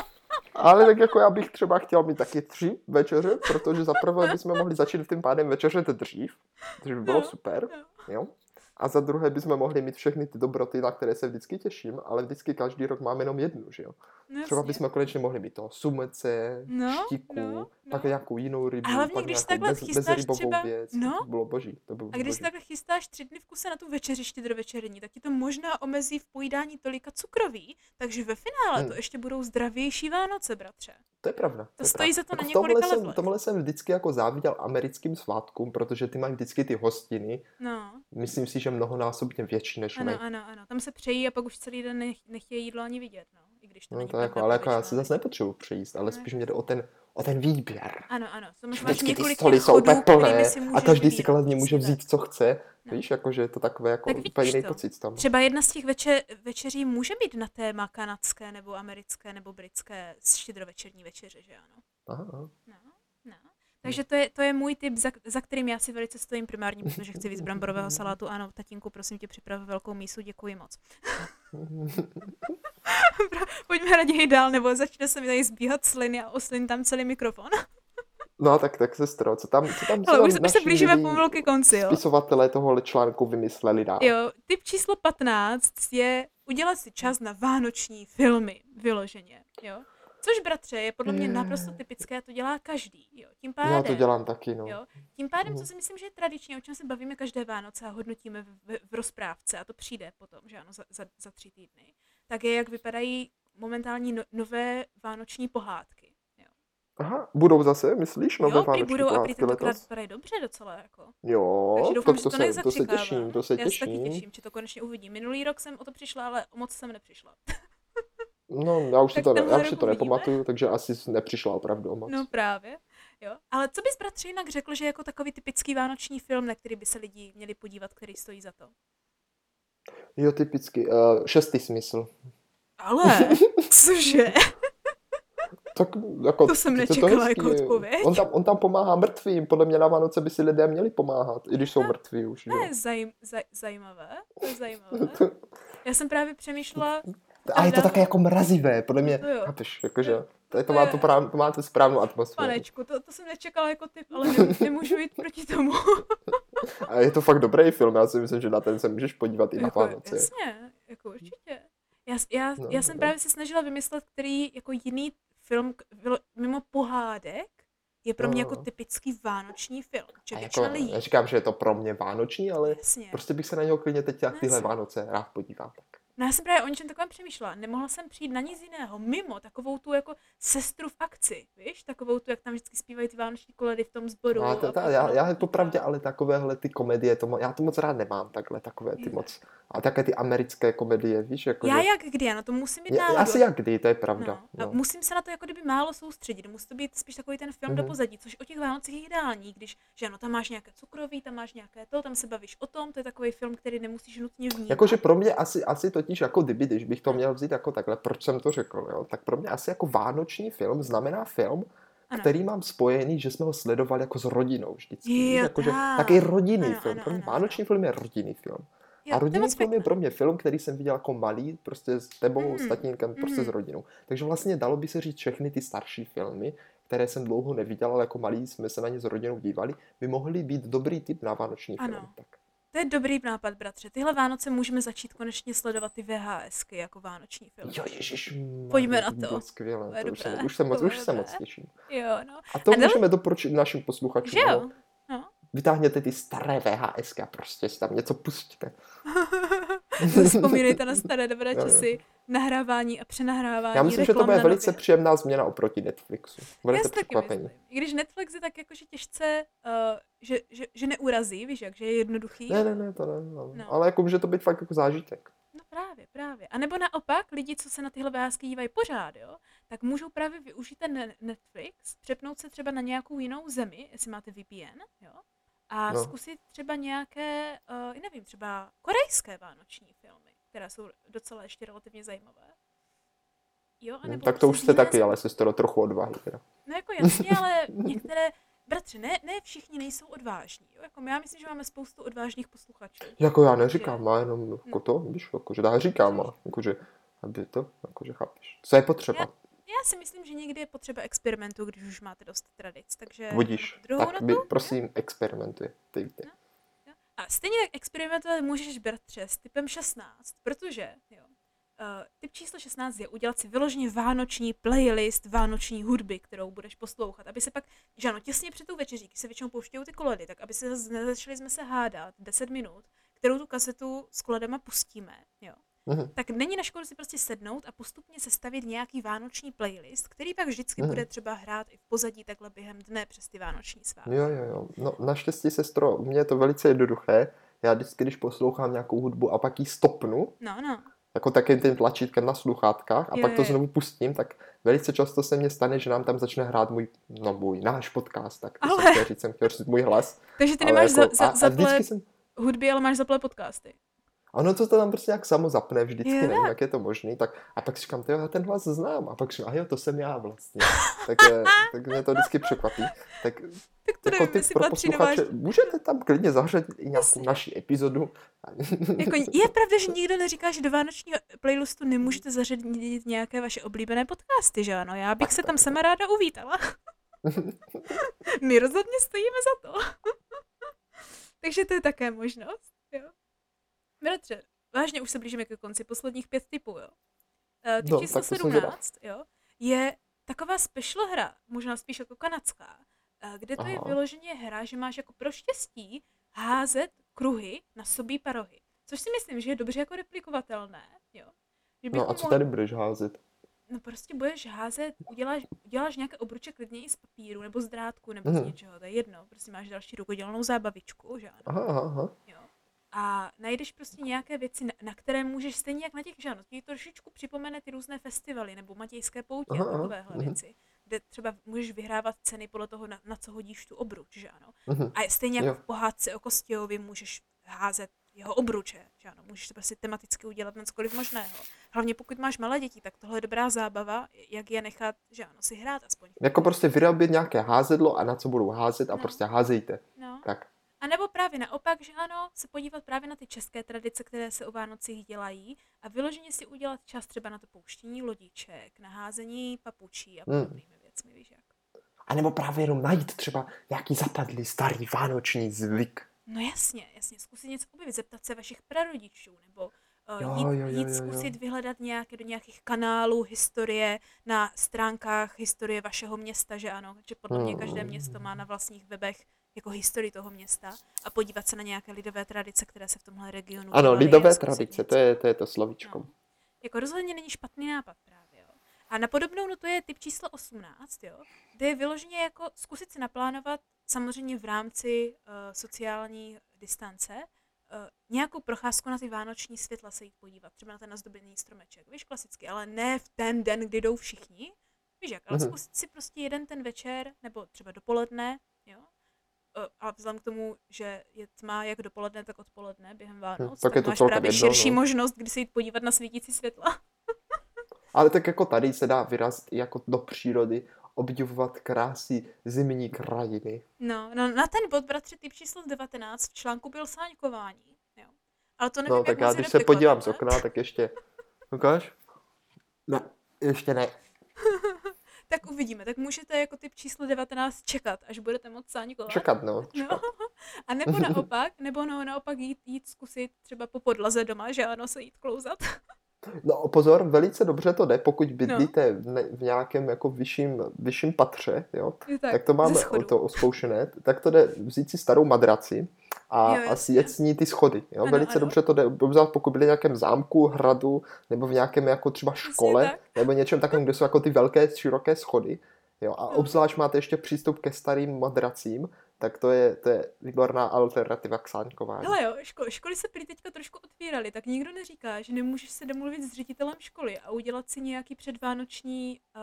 Ale tak jako já bych třeba chtěl mít taky tři večeře, protože za prvé bychom mohli začít tím pádem večeřet dřív, což by bylo No, super, no. jo. A za druhé bychom mohli mít všechny ty dobroty, na které se vždycky těším, ale vždycky každý rok máme jenom jednu, že jo. No, Třeba bychom konečně mohli mít toho sumece, No, štiku, no, pak no. nějakou jinou rybu, A hlavně, pak když takhle bez, chystáš třeba- věc, no. to bylo boží, to bylo A když boží. takhle chystáš tři dny v kuse na tu večeři štědrovečerní, tak ti to možná omezí v pojídání tolika cukroví, takže ve finále Hmm. to ještě budou zdravější Vánoce, bratře. To je pravda. To je stojí pravda. za to na Jako v několika tomhle jsem, levelech. tomhle jsem vždycky jako záviděl americkým svátkům, protože ty mají vždycky ty hostiny, No, myslím si, že mnohonásobně větší než my. ano, ano, ano. Tam se přejí a pak už celý den nech, nechtějí jídlo ani vidět, no. I když to No není to je jako, ale jako já si zase nepotřebuji přejíst, ale No, spíš jako- mě jde o ten, o ten výběr. Ano, ano. To máš Vždycky ty několik stoly jsou úplně plné a každý si kladně může vzít, co chce. No. Víš, jakože je to takové jako Tak úplně jiný pocit tam. Třeba jedna z těch veče- večeří může být na téma kanadské nebo americké nebo britské štědrovečerní večeře, že ano? Aha, no. Takže to je, to je můj tip, za, za kterým já si velice stojím primárně, protože chci víc bramborového salátu. Ano, tatínku, prosím tě, připrav velkou mísu, děkuji moc. Pojďme raději dál, nebo začne se mi tady zbíhat sliny a oslin tam celý mikrofon. No tak, tak sestro, co tam, co tam, co tam už, se- už se blížíme pomalu ke konci, jo. Spisovatelé tohohle článku vymysleli dál. Jo, tip číslo 15 je udělat si čas na vánoční filmy, vyloženě, jo. Což, bratře, je podle mě naprosto typické a to dělá každý, jo. Tím pádem, Já to dělám taky, no. jo, tím pádem, co Mhm. si myslím, že je tradičně, o čem se bavíme každé Vánoce a hodnotíme v, v, v rozprávce, a to přijde potom, že ano, za, za, za tři týdny, tak je, jak vypadají momentální no, nové vánoční pohádky. Jo, Aha, budou zase, myslíš, nové jo vánoční budou a prý pohádky tentokrát vypadají dobře docela, jako. Jo, Takže to, doufám, že to, to se, to se těším, to se Já se taky těším. těším, že to konečně uvidím. Minulý rok jsem o to přišla, ale o moc jsem nepřišla. No, já už si Tak to, ne, já už si to nepamatuju, takže asi nepřišla opravdu o moc. No právě. Jo. Ale co bys bratře jinak řekl, že jako takový typický vánoční film, na který by se lidi měli podívat, který stojí za to? Jo, typicky. Uh, šestý smysl. Ale, cože? Tak jako, To jsem nečekala hezký. jako odpověď. On tam, on tam pomáhá mrtvým, podle mě na Vánoce by si lidé měli pomáhat, i když jsou No, mrtví už. To je zajím, zaj, zajímavé. To je zajímavé. Já jsem právě přemýšlela, A je to také jako mrazivé, podle mě, To jo. chápeš, jakože, to, je, to, To má, tu práv, to má tu správnou atmosféru. panečku, to, to jsem nečekala jako typ, ale ne, nemůžu jít proti tomu. A je to fakt dobrý film, já si myslím, že na ten se můžeš podívat i na jako, Vánoce. jasně, jako určitě. Já, já, No, já jsem no. právě se snažila vymyslet, který jako jiný film mimo pohádek je pro mě No. jako typický vánoční film. Že jako, lidí, neříkám, že je to pro mě vánoční, ale jasně. prostě bych se na něho klidně teď jak tyhle Jasně. Vánoce rád podíval. Tak. No já jsem právě o něčem takovém přemýšlela. Nemohla jsem přijít na nic jiného, mimo takovou tu jako sestru v akci, víš? Takovou tu, jak tam vždycky zpívají ty vánoční koledy v tom sboru. No, to, ta, já, já je popravdě, ale takovéhle ty komedie, to, já to moc rád nemám, takhle, takové ty moc. A také ty americké komedie, víš, jako Já že, jak kdy, ano, to musím mít já, asi jak kdy, to je pravda. No, a No. musím se na to jako kdyby málo soustředit. Musí to být spíš takový ten film do Mhm. pozadí, což o těch Vánocích je ideální, když, že ano, tam máš nějaké cukroví, tam máš nějaké to, tam se bavíš o tom, to je takový film, který nemusíš nutně vnímat. Jakože pro mě asi, asi totiž jako kdyby, když bych to měl vzít jako takhle, proč jsem to řekl, jo, tak pro mě asi jako vánoční film znamená film, Ano. který mám spojený, že jsme ho sledovali jako s rodinou vždycky. Jo, jakože, tak. taky rodinný Ano, film. ano, Pro mě ano, vánoční film je rodinný film. Jo, a rodinný film je pro mě film, který jsem viděl jako malý, prostě s tebou, s Mhm, tatínkem, prostě s mhm. rodinou. Takže vlastně dalo by se říct všechny ty starší filmy, které jsem dlouho neviděl, ale jako malý jsme se na ně s rodinou dívali, by mohly být dobrý typ na vánoční Ano. film. Tak. To je dobrý nápad, bratře. Tyhle Vánoce můžeme začít konečně sledovat ty VHSky jako vánoční film. Jo, ježiš, Pojďme na to. skvělé, To je to už, jsem, dobré, už, se moc, už se moc těším. Jo, no. A to A dal- můžeme doporučit našim posluchačům. Že jo? No. Vytáhněte ty staré VHSky a prostě si tam něco pustíte. Vzpomínejte na staré dobré časy nahrávání a přenahrávání Já myslím, že to bude velice příjemná změna oproti Netflixu. Já Budete překvapení. myslím. I když Netflix je tak jakože těžce, uh, že, že, že neurazí, víš jak, že je jednoduchý. Ne, ne, ne, to ne. No. No. Ale jako může to být fakt jako zážitek. No právě, právě. A nebo naopak, lidi, co se na tyhle VHSky dívají pořád, jo, tak můžou právě využít ten ne- Netflix, přepnout se třeba na nějakou jinou zemi, jestli máte VPN, jo, a No. zkusit třeba nějaké, uh, nevím, třeba korejské vánoční filmy, které jsou docela ještě relativně zajímavé. Jo, a No, nebo tak to prostě už z jste taky, ale sestro, trochu odvahy. Teda. No jako jasně, ale některé, bratře, ne, ne všichni nejsou odvážní. Jo? Jako já myslím, že máme spoustu odvážných posluchačů. Jako já neříkám, má jenom jako No. to, víš, jakože já říkám, a jakože, aby to, jakože chápeš. Co je potřeba? Já si myslím, že někdy je potřeba experimentu, když už máte dost tradic, takže Budíš. druhou Tak na by, prosím, experimentuje. Ty, ty. jo? A stejně tak experimentovat můžeš, bratře, s typem 16, protože, jo, uh, typ číslo 16 je udělat si vyloženě vánoční playlist vánoční hudby, kterou budeš poslouchat, aby se pak, že ano, těsně před tou večeří, když se většinou pouštějí ty koledy, tak aby se nezačali jsme se hádat 10 minut, kterou tu kasetu s koledama pustíme, jo. Mhm. Tak není na škodu si prostě sednout a postupně sestavit nějaký vánoční playlist, který pak vždycky Mhm. bude třeba hrát i v pozadí takhle během dne přes ty vánoční svátky. Jo, jo, jo. No, naštěstí, sestro, u mě je to velice jednoduché. Já vždycky, když poslouchám nějakou hudbu a pak ji stopnu, No, no. jako takým tím tlačítkem na sluchátkách a Jo, pak to jo, znovu pustím, tak velice často se mně stane, že nám tam začne hrát můj, no můj, náš podcast, tak to Ale- jsem chtěl říct, jsem chtěl říct můj hlas. Takže ty nemáš jako, za, za, a, a vždycky jsem, hudby, ale máš zaplé podcasty. Ano, to, to tam prostě jak samo zapne vždycky, Jo, nevím, jak je to možný, tak a pak si říkám, tyjo, já ten hlas znám, a pak říkám, a jo, to jsem já vlastně, tak, je, tak mě to vždycky překvapí. Tak Tak to jako nevím, ty pro posluchače, můžete tam klidně zařadit i nějakou Jasně. naši epizodu. Jako, je pravda, že nikdo neříká, že do vánočního playlistu nemůžete zařadit nějaké vaše oblíbené podcasty, že ano? Já bych Tak, se tak, tam tak. sama ráda uvítala. My rozhodně stojíme za to. Takže to je také možnost. Bratře, vážně už se blížíme ke konci posledních pět typů, jo. Uh, typ No, číslo tak to jsem zvědav. 17, jo, je taková special hra, možná spíš jako kanadská, eh, kde to je Aha. vyloženě hra, že máš jako pro štěstí házet kruhy na sobí parohy. Což si myslím, že je dobře jako replikovatelné, jo. Že No a co mohli- tady budeš házet? No prostě budeš házet, uděláš, uděláš nějaké obruče klidně i z papíru, nebo z drátku, nebo z Mhm. něčeho, to je jedno. Prostě máš další rukodělnou zábavičku, že ano. Aha, aha. Jo. A najdeš prostě nějaké věci, na, na které můžeš stejně jak na těch, ano, ti trošičku připomene ty různé festivaly nebo matějské poutě Aha, a aha, takovéhle mhm. věci, kde třeba můžeš vyhrávat ceny podle toho, na, na co hodíš tu obruč, že ano. Mhm. A stejně jako Jo. v pohádce o Kostějovi můžeš házet jeho obruče, že ano, můžeš to prostě tematicky udělat na cokoliv možného. Hlavně pokud máš malé děti, tak tohle je dobrá zábava, jak je nechat, že ano, si hrát aspoň. Jako prostě vyrobit nějaké házedlo a na co budou házet a No. prostě házejte. No. Tak. A nebo právě naopak, že ano, se podívat právě na ty české tradice, které se o Vánocích dělají a vyloženě si udělat čas třeba na to pouštění lodiček, na házení papučí a Hmm. podobnými věcmi, víš jak. A nebo právě jenom najít třeba nějaký zapadlý starý vánoční zvyk. No jasně, jasně, zkusit něco objevit, zeptat se vašich prarodičů, nebo uh, Jo, jít, jo, jo, jít jo, jo. zkusit vyhledat nějaké do nějakých kanálů historie na stránkách historie vašeho města, že ano, že podle mě každé Hmm. město má na vlastních webech jako historii toho města a podívat se na nějaké lidové tradice, které se v tomhle regionu Ano, lidové tradice, to je to, je to slovíčko. No. Jako rozhodně není špatný nápad právě, jo. A na podobnou notu je typ číslo 18, jo, kde je vyloženě jako zkusit si naplánovat samozřejmě v rámci uh, sociální distance uh, nějakou procházku na ty vánoční světla se jít podívat, třeba na ten nazdobený stromeček, víš, klasicky, ale ne v ten den, kdy jdou všichni, víš jak, ale Mhm. zkusit si prostě jeden ten večer, nebo třeba dopoledne, a vzhledem k tomu, že je tma jak dopoledne, tak odpoledne během Vánoc, tak je to máš celkem právě jedno, širší no. možnost, kdy se jít podívat na svítící světla. Ale tak jako tady se dá vyrazit jako do přírody, obdivovat krásy zimní krajiny. No, no na ten bod, bratře, typ číslo 19 v článku byl sáňkování. Jo. Ale to nevím, No jak tak já když se podívám z okna, tak ještě... Ukáž? Ne, ještě ne. Tak uvidíme, tak můžete jako typ číslo 19 čekat, až budete moc sáňkovat. Čekat, no. No. Čekat. A nebo naopak, nebo no, naopak jít, jít zkusit třeba po podlaze doma, že ano, se jít klouzat. No pozor, velice dobře to jde, pokud No. bydlíte v, ne, v nějakém jako vyšším, vyšším patře, jo, tak, tak to máme to oskoušené, tak to jde vzít si starou madraci a, Jo, a sjet s ní ty schody. Jo? Ano, Velice ano. dobře to jde, obzvlášť pokud byli v nějakém zámku, hradu, nebo v nějakém jako třeba škole, tak. nebo něčem takovém, kde jsou jako ty velké, široké schody. Jo? A No. obzvlášť máte ještě přístup ke starým madracím, tak to je, to je výborná alternativa k sáňkování. Hele jo, ško- školy se prý teďka trošku otvíraly, tak nikdo neříká, že nemůžeš se domluvit s ředitelem školy a udělat si nějaký předvánoční uh,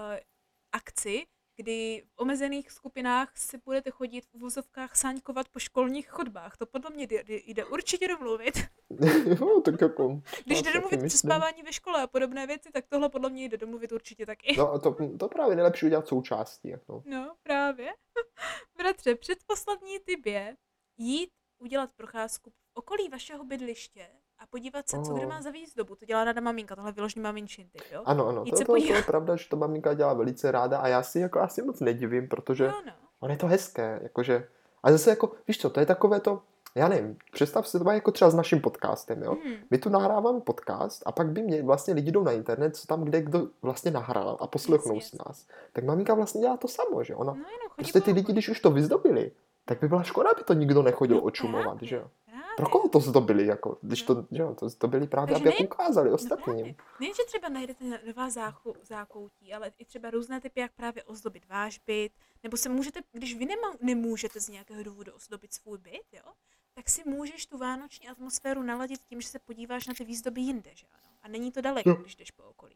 akci, kdy v omezených skupinách si budete chodit v uvozovkách sáňkovat po školních chodbách. To podle mě jde, jde určitě domluvit. no, tak jako... Když jde domluvit přespávání ve škole a podobné věci, tak tohle podle mě jde domluvit určitě taky. No a to, to právě nejlepší udělat součástí. Jako. No, právě. Bratře, předposlední typ je jít udělat procházku v okolí vašeho bydliště a podívat se, co kde Oh. má za výzdobu. To dělá ráda maminka, tohle vyložený maminčin typ, jo? Ano, ano, Jít to, se to, to je podívat. pravda, že to maminka dělá velice ráda a já si jako asi moc nedivím, protože No, no. ono je to hezké, jakože, a zase jako, víš co, to je takové to, já nevím, představ si to jako třeba s naším podcastem, jo. Hmm. My tu nahráváme podcast a pak by mě vlastně lidi jdou na internet, co tam kde kdo vlastně nahrál a poslechnou si nás. Tak maminka vlastně dělá to samo, že ona, No jenom prostě ty lidi, když už to vyzdobili, tak by byla škoda, aby to nikdo nechodil No očumovat, že jo. Pro koho to zdobili, jako, když No. to, že jo, to zdobili právě, Takže aby ne- ukázali No ostatním. právě. Nejen, že třeba najdete nová záchu, zákoutí, ale i třeba různé typy, jak právě ozdobit váš byt, nebo se můžete, když vy nema, nemůžete z nějakého důvodu ozdobit svůj byt, jo, tak si můžeš tu vánoční atmosféru naladit tím, že se podíváš na ty výzdoby jinde, že ano. A není to daleko, Jo. když jdeš po okolí.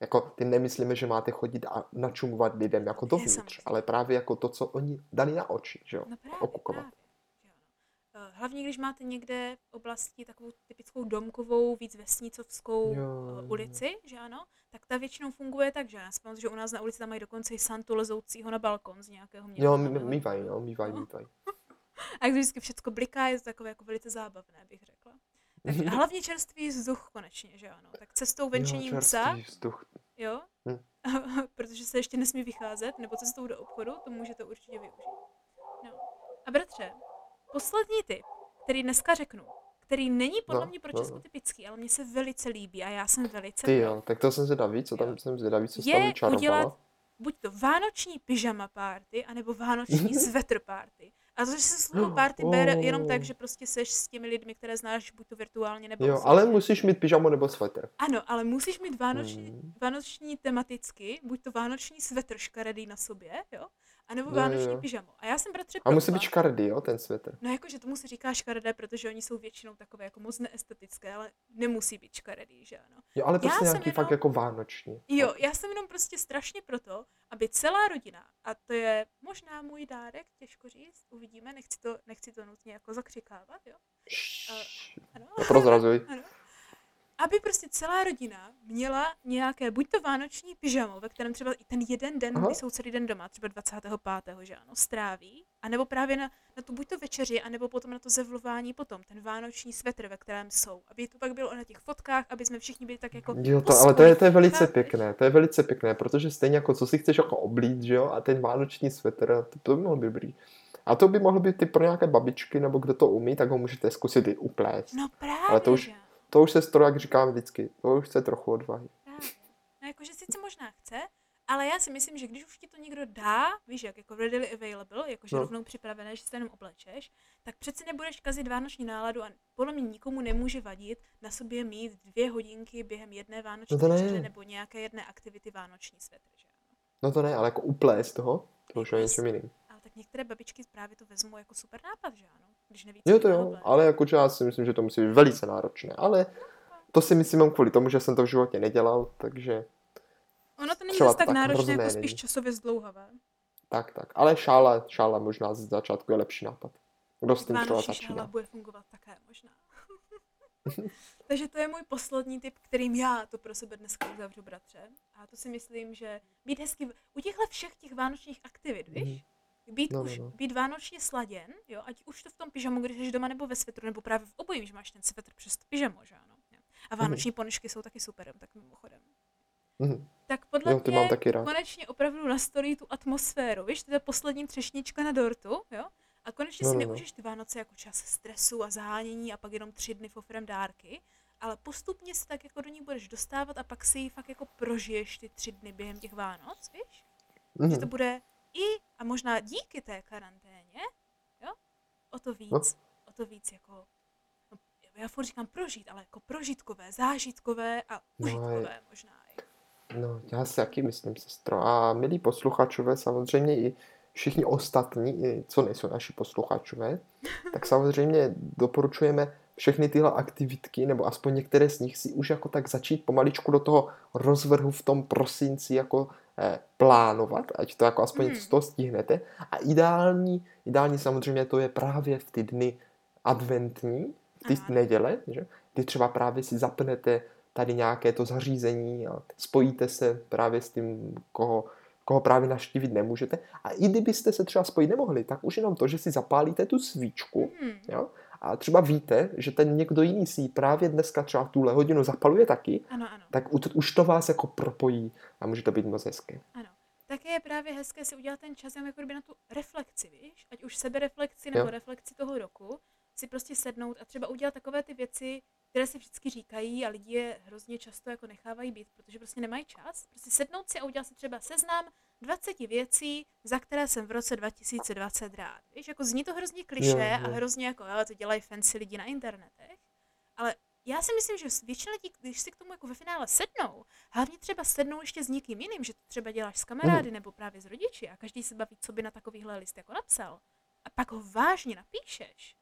Jako, ty nemyslíme, že máte chodit a načumovat lidem jako dovnitř, ale právě jako to, co oni dali na oči, že jo, No právě, okukovat. právě. Ano. Eh, Hlavně, když máte někde v oblasti takovou typickou domkovou, víc vesnicovskou Jo, eh, ulici, že ano, tak ta většinou funguje tak, že já si že u nás na ulici tam mají dokonce i Santu lezoucího na balkon z nějakého města. Jo, mývají, jo. no, mývají, No. mývají. A jak vždycky všechno bliká, je to takové jako velice zábavné, bych řekla. Tak a hlavně čerstvý vzduch konečně, že ano. Tak cestou venčením jo, psa, vzduch. jo, Hm. protože se ještě nesmí vycházet, nebo cestou do obchodu, to můžete určitě využít. No. A bratře, poslední tip, který dneska řeknu, který není podle No, mě pro no, Česko no. typický, ale mně se velice líbí a já jsem velice Ty jo, tak to jsem zvědavý, co Jo. tam jsem zvědavý, co Je tam vyčarovala. udělat buď to vánoční pyžama party, anebo vánoční sweater party. A to, že se slovo party bere jenom tak, Oh. že prostě seš s těmi lidmi, které znáš buď to virtuálně nebo Jo, osobně. ale musíš mít pyžamo nebo sweater. Ano, ale musíš mít vánoční, Hmm. vánoční tematicky, buď to vánoční svetr škaredý na sobě, jo, anebo vánoční jo. pyžamo. A já jsem bratře A musí být škaredý, jo, ten sweater. No jakože tomu se říká škaredé, protože oni jsou většinou takové jako moc neestetické, ale nemusí být škaredý, že ano. Jo, ale Já prostě jsem nějaký jenom- fakt jako vánoční. Jo, já jsem jenom prostě strašně proto, aby celá rodina, a to je možná můj dárek, těžko říct, uvidíme, nechci to, nechci to nutně jako zakřikávat, jo. Šš, Ano. Neprozrazuj. ano. Aby prostě celá rodina měla nějaké, buď to vánoční pyžamo, ve kterém třeba i ten jeden den, Aha. kdy jsou celý den doma, třeba 25. že ano, stráví, anebo právě na, na tu buď to večeři, anebo potom na to zevlování potom, ten vánoční svetr, ve kterém jsou. Aby to pak bylo na těch fotkách, aby jsme všichni byli tak jako Jo, to, ale to je, to je velice chápeš? pěkné, to je velice pěkné, protože stejně jako co si chceš jako oblít, že jo, a ten vánoční svetr, to, to by mohlo být dobrý. A to by mohlo být ty pro nějaké babičky, nebo kdo to umí, tak ho můžete zkusit i uplést. No právě, Ale to už-? To už se stro, jak říkám vždycky, to už chce trochu odvahy. No jakože sice možná chce, ale já si myslím, že když už ti to někdo dá, víš jak, jako readily available, jakože No. rovnou připravené, že se jenom oblečeš, tak přece nebudeš kazit vánoční náladu a podle mě nikomu nemůže vadit na sobě mít dvě hodinky během jedné vánoční No ne. nebo nějaké jedné aktivity vánoční svetr, že ano. No to ne, ale jako uplést toho, to už je Uplést. něčem jiným. Ale tak některé babičky právě to vezmou jako super nápad, že ano, když neví, Jo to jo, ale jakože já si myslím, že to musí být velice náročné, ale to si myslím jenom kvůli tomu, že jsem to v životě nedělal, takže Ono to není zase tak tak náročné, jako spíš časově zdlouhavé. tak, tak. Ale šála, šála možná z začátku je lepší nápad. Kdo s tím třeba Vánoční šála začíná. bude fungovat také možná. Takže to je můj poslední tip, kterým já to pro sebe dneska uzavřu, bratře. A to si myslím, že být hezky v- u těchhle všech těch vánočních aktivit, víš? Být, No, no, už, no. být vánočně sladěn, jo, ať už to v tom pyžamu, když jsi doma nebo ve svetru, nebo právě v obojím, že máš ten svetr přes to pyžamo, že ano. Jo. A vánoční ponožky jsou taky super, tak mimochodem. Mhm. Tak podle Jo, ty mě mám taky rád. konečně opravdu nastolí tu atmosféru, víš, to je poslední třešnička na dortu, jo? A konečně No, si no, no. neužiješ ty Vánoce jako čas stresu a zahánění a pak jenom tři dny fofrem dárky, ale postupně se tak jako do ní budeš dostávat a pak si ji fakt jako prožiješ ty tři dny během těch Vánoc, víš? Že to Mhm. bude i a možná díky té karanténě, jo? O to víc, No. o to víc jako, no, já furt říkám prožít, ale jako prožitkové, zážitkové a No, užitkové možná i. No, já si taky myslím, sestro. A milí posluchačové, samozřejmě i všichni ostatní, co nejsou naši posluchačové, tak samozřejmě doporučujeme všechny tyhle aktivitky, nebo aspoň některé z nich si už jako tak začít pomaličku do toho rozvrhu v tom prosinci jako eh, plánovat, ať to jako aspoň něco z toho stihnete. A ideální, ideální samozřejmě to je právě v ty dny adventní, v ty Ano. neděle, že? kdy třeba právě si zapnete tady nějaké to zařízení a spojíte se právě s tím, koho, koho právě naštívit nemůžete. A i kdybyste se třeba spojit nemohli, tak už jenom to, že si zapálíte tu svíčku, Hmm. jo, a třeba víte, že ten někdo jiný si ji právě dneska třeba v tuhle hodinu zapaluje taky, Ano, ano. tak už to vás jako propojí a může to být moc hezké. Ano. Také je právě hezké si udělat ten čas jako kdyby na tu reflexi, víš? Ať už sebereflexi nebo Jo. reflexi toho roku, si prostě sednout a třeba udělat takové ty věci, které si vždycky říkají a lidi je hrozně často jako nechávají být, protože prostě nemají čas. Prostě sednout si a udělat si třeba seznam 20 věcí, za které jsem v roce 2020 rád. Víš, jako zní to hrozně kliše Jo, a hrozně jako, jo, to dělají fancy lidi na internetech, ale já si myslím, že většina lidí, když si k tomu jako ve finále sednou, hlavně třeba sednou ještě s někým jiným, že to třeba děláš s kamarády nebo právě s rodiči a každý se baví, co by na takovýhle list jako napsal. A pak ho vážně napíšeš?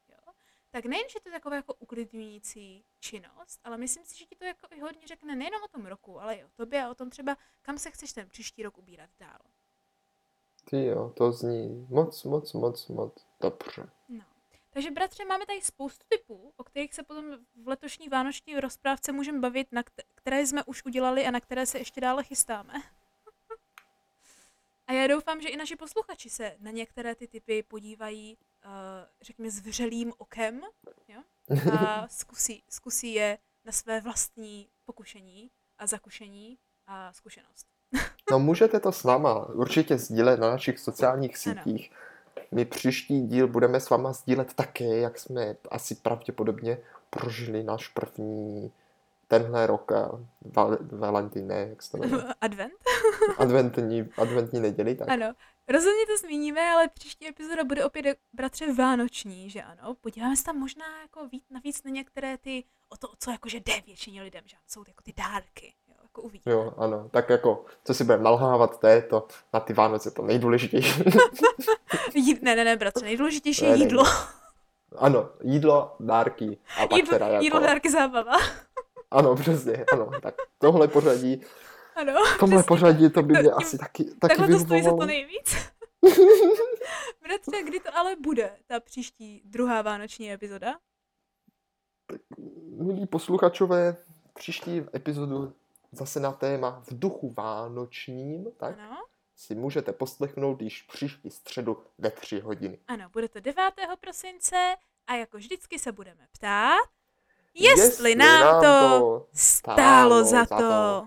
Tak nejen, že to je taková jako uklidňující činnost, ale myslím si, že ti to jako i hodně řekne nejenom o tom roku, ale i o tobě a o tom třeba, kam se chceš ten příští rok ubírat dál. Ty jo, to zní moc, moc, moc, moc dobře. No. Takže bratře, máme tady spoustu typů, o kterých se potom v letošní vánoční rozprávce můžeme bavit, na kte- které jsme už udělali a na které se ještě dále chystáme. A já doufám, že i naši posluchači se na některé ty typy podívají, uh, řekněme, s vřelým okem jo? a zkusí, zkusí je na své vlastní pokušení a zakušení a zkušenost. No můžete to s náma určitě sdílet na našich sociálních Ano. sítích. My příští díl budeme s váma sdílet také, jak jsme asi pravděpodobně prožili náš první tenhle rok a val, Valentine, jak se to jmenuje, Advent? adventní, adventní neděli, tak Ano, Rozhodně to zmíníme, ale příští epizoda bude opět bratře vánoční, že ano? Podíváme se tam možná jako víc, navíc na některé ty, o to, o co jakože jde většině lidem, že jsou jako ty dárky, jo, jako uvidíme. Jo, ano, tak jako, co si budeme nalhávat, to je to na ty Vánoce to nejdůležitější. Ne, ne, ne, bratře, nejdůležitější je jídlo. Ano, jídlo, dárky a pak jídlo, teda jako... Jídlo, dárky, zábava. Ano, přesně, ano, tak tohle pořadí, ano, tohle přesně. pořadí to by mě Tím- asi taky, taky Takhle to stojí za to nejvíc. Bratře, kdy to ale bude, ta příští druhá vánoční epizoda? Milí posluchačové, příští epizodu zase na téma v duchu vánočním, tak Ano, si můžete poslechnout již příští středu ve tři hodiny. ano, bude to 9. prosince a jako vždycky se budeme ptát, jestli, nám, to stálo za to.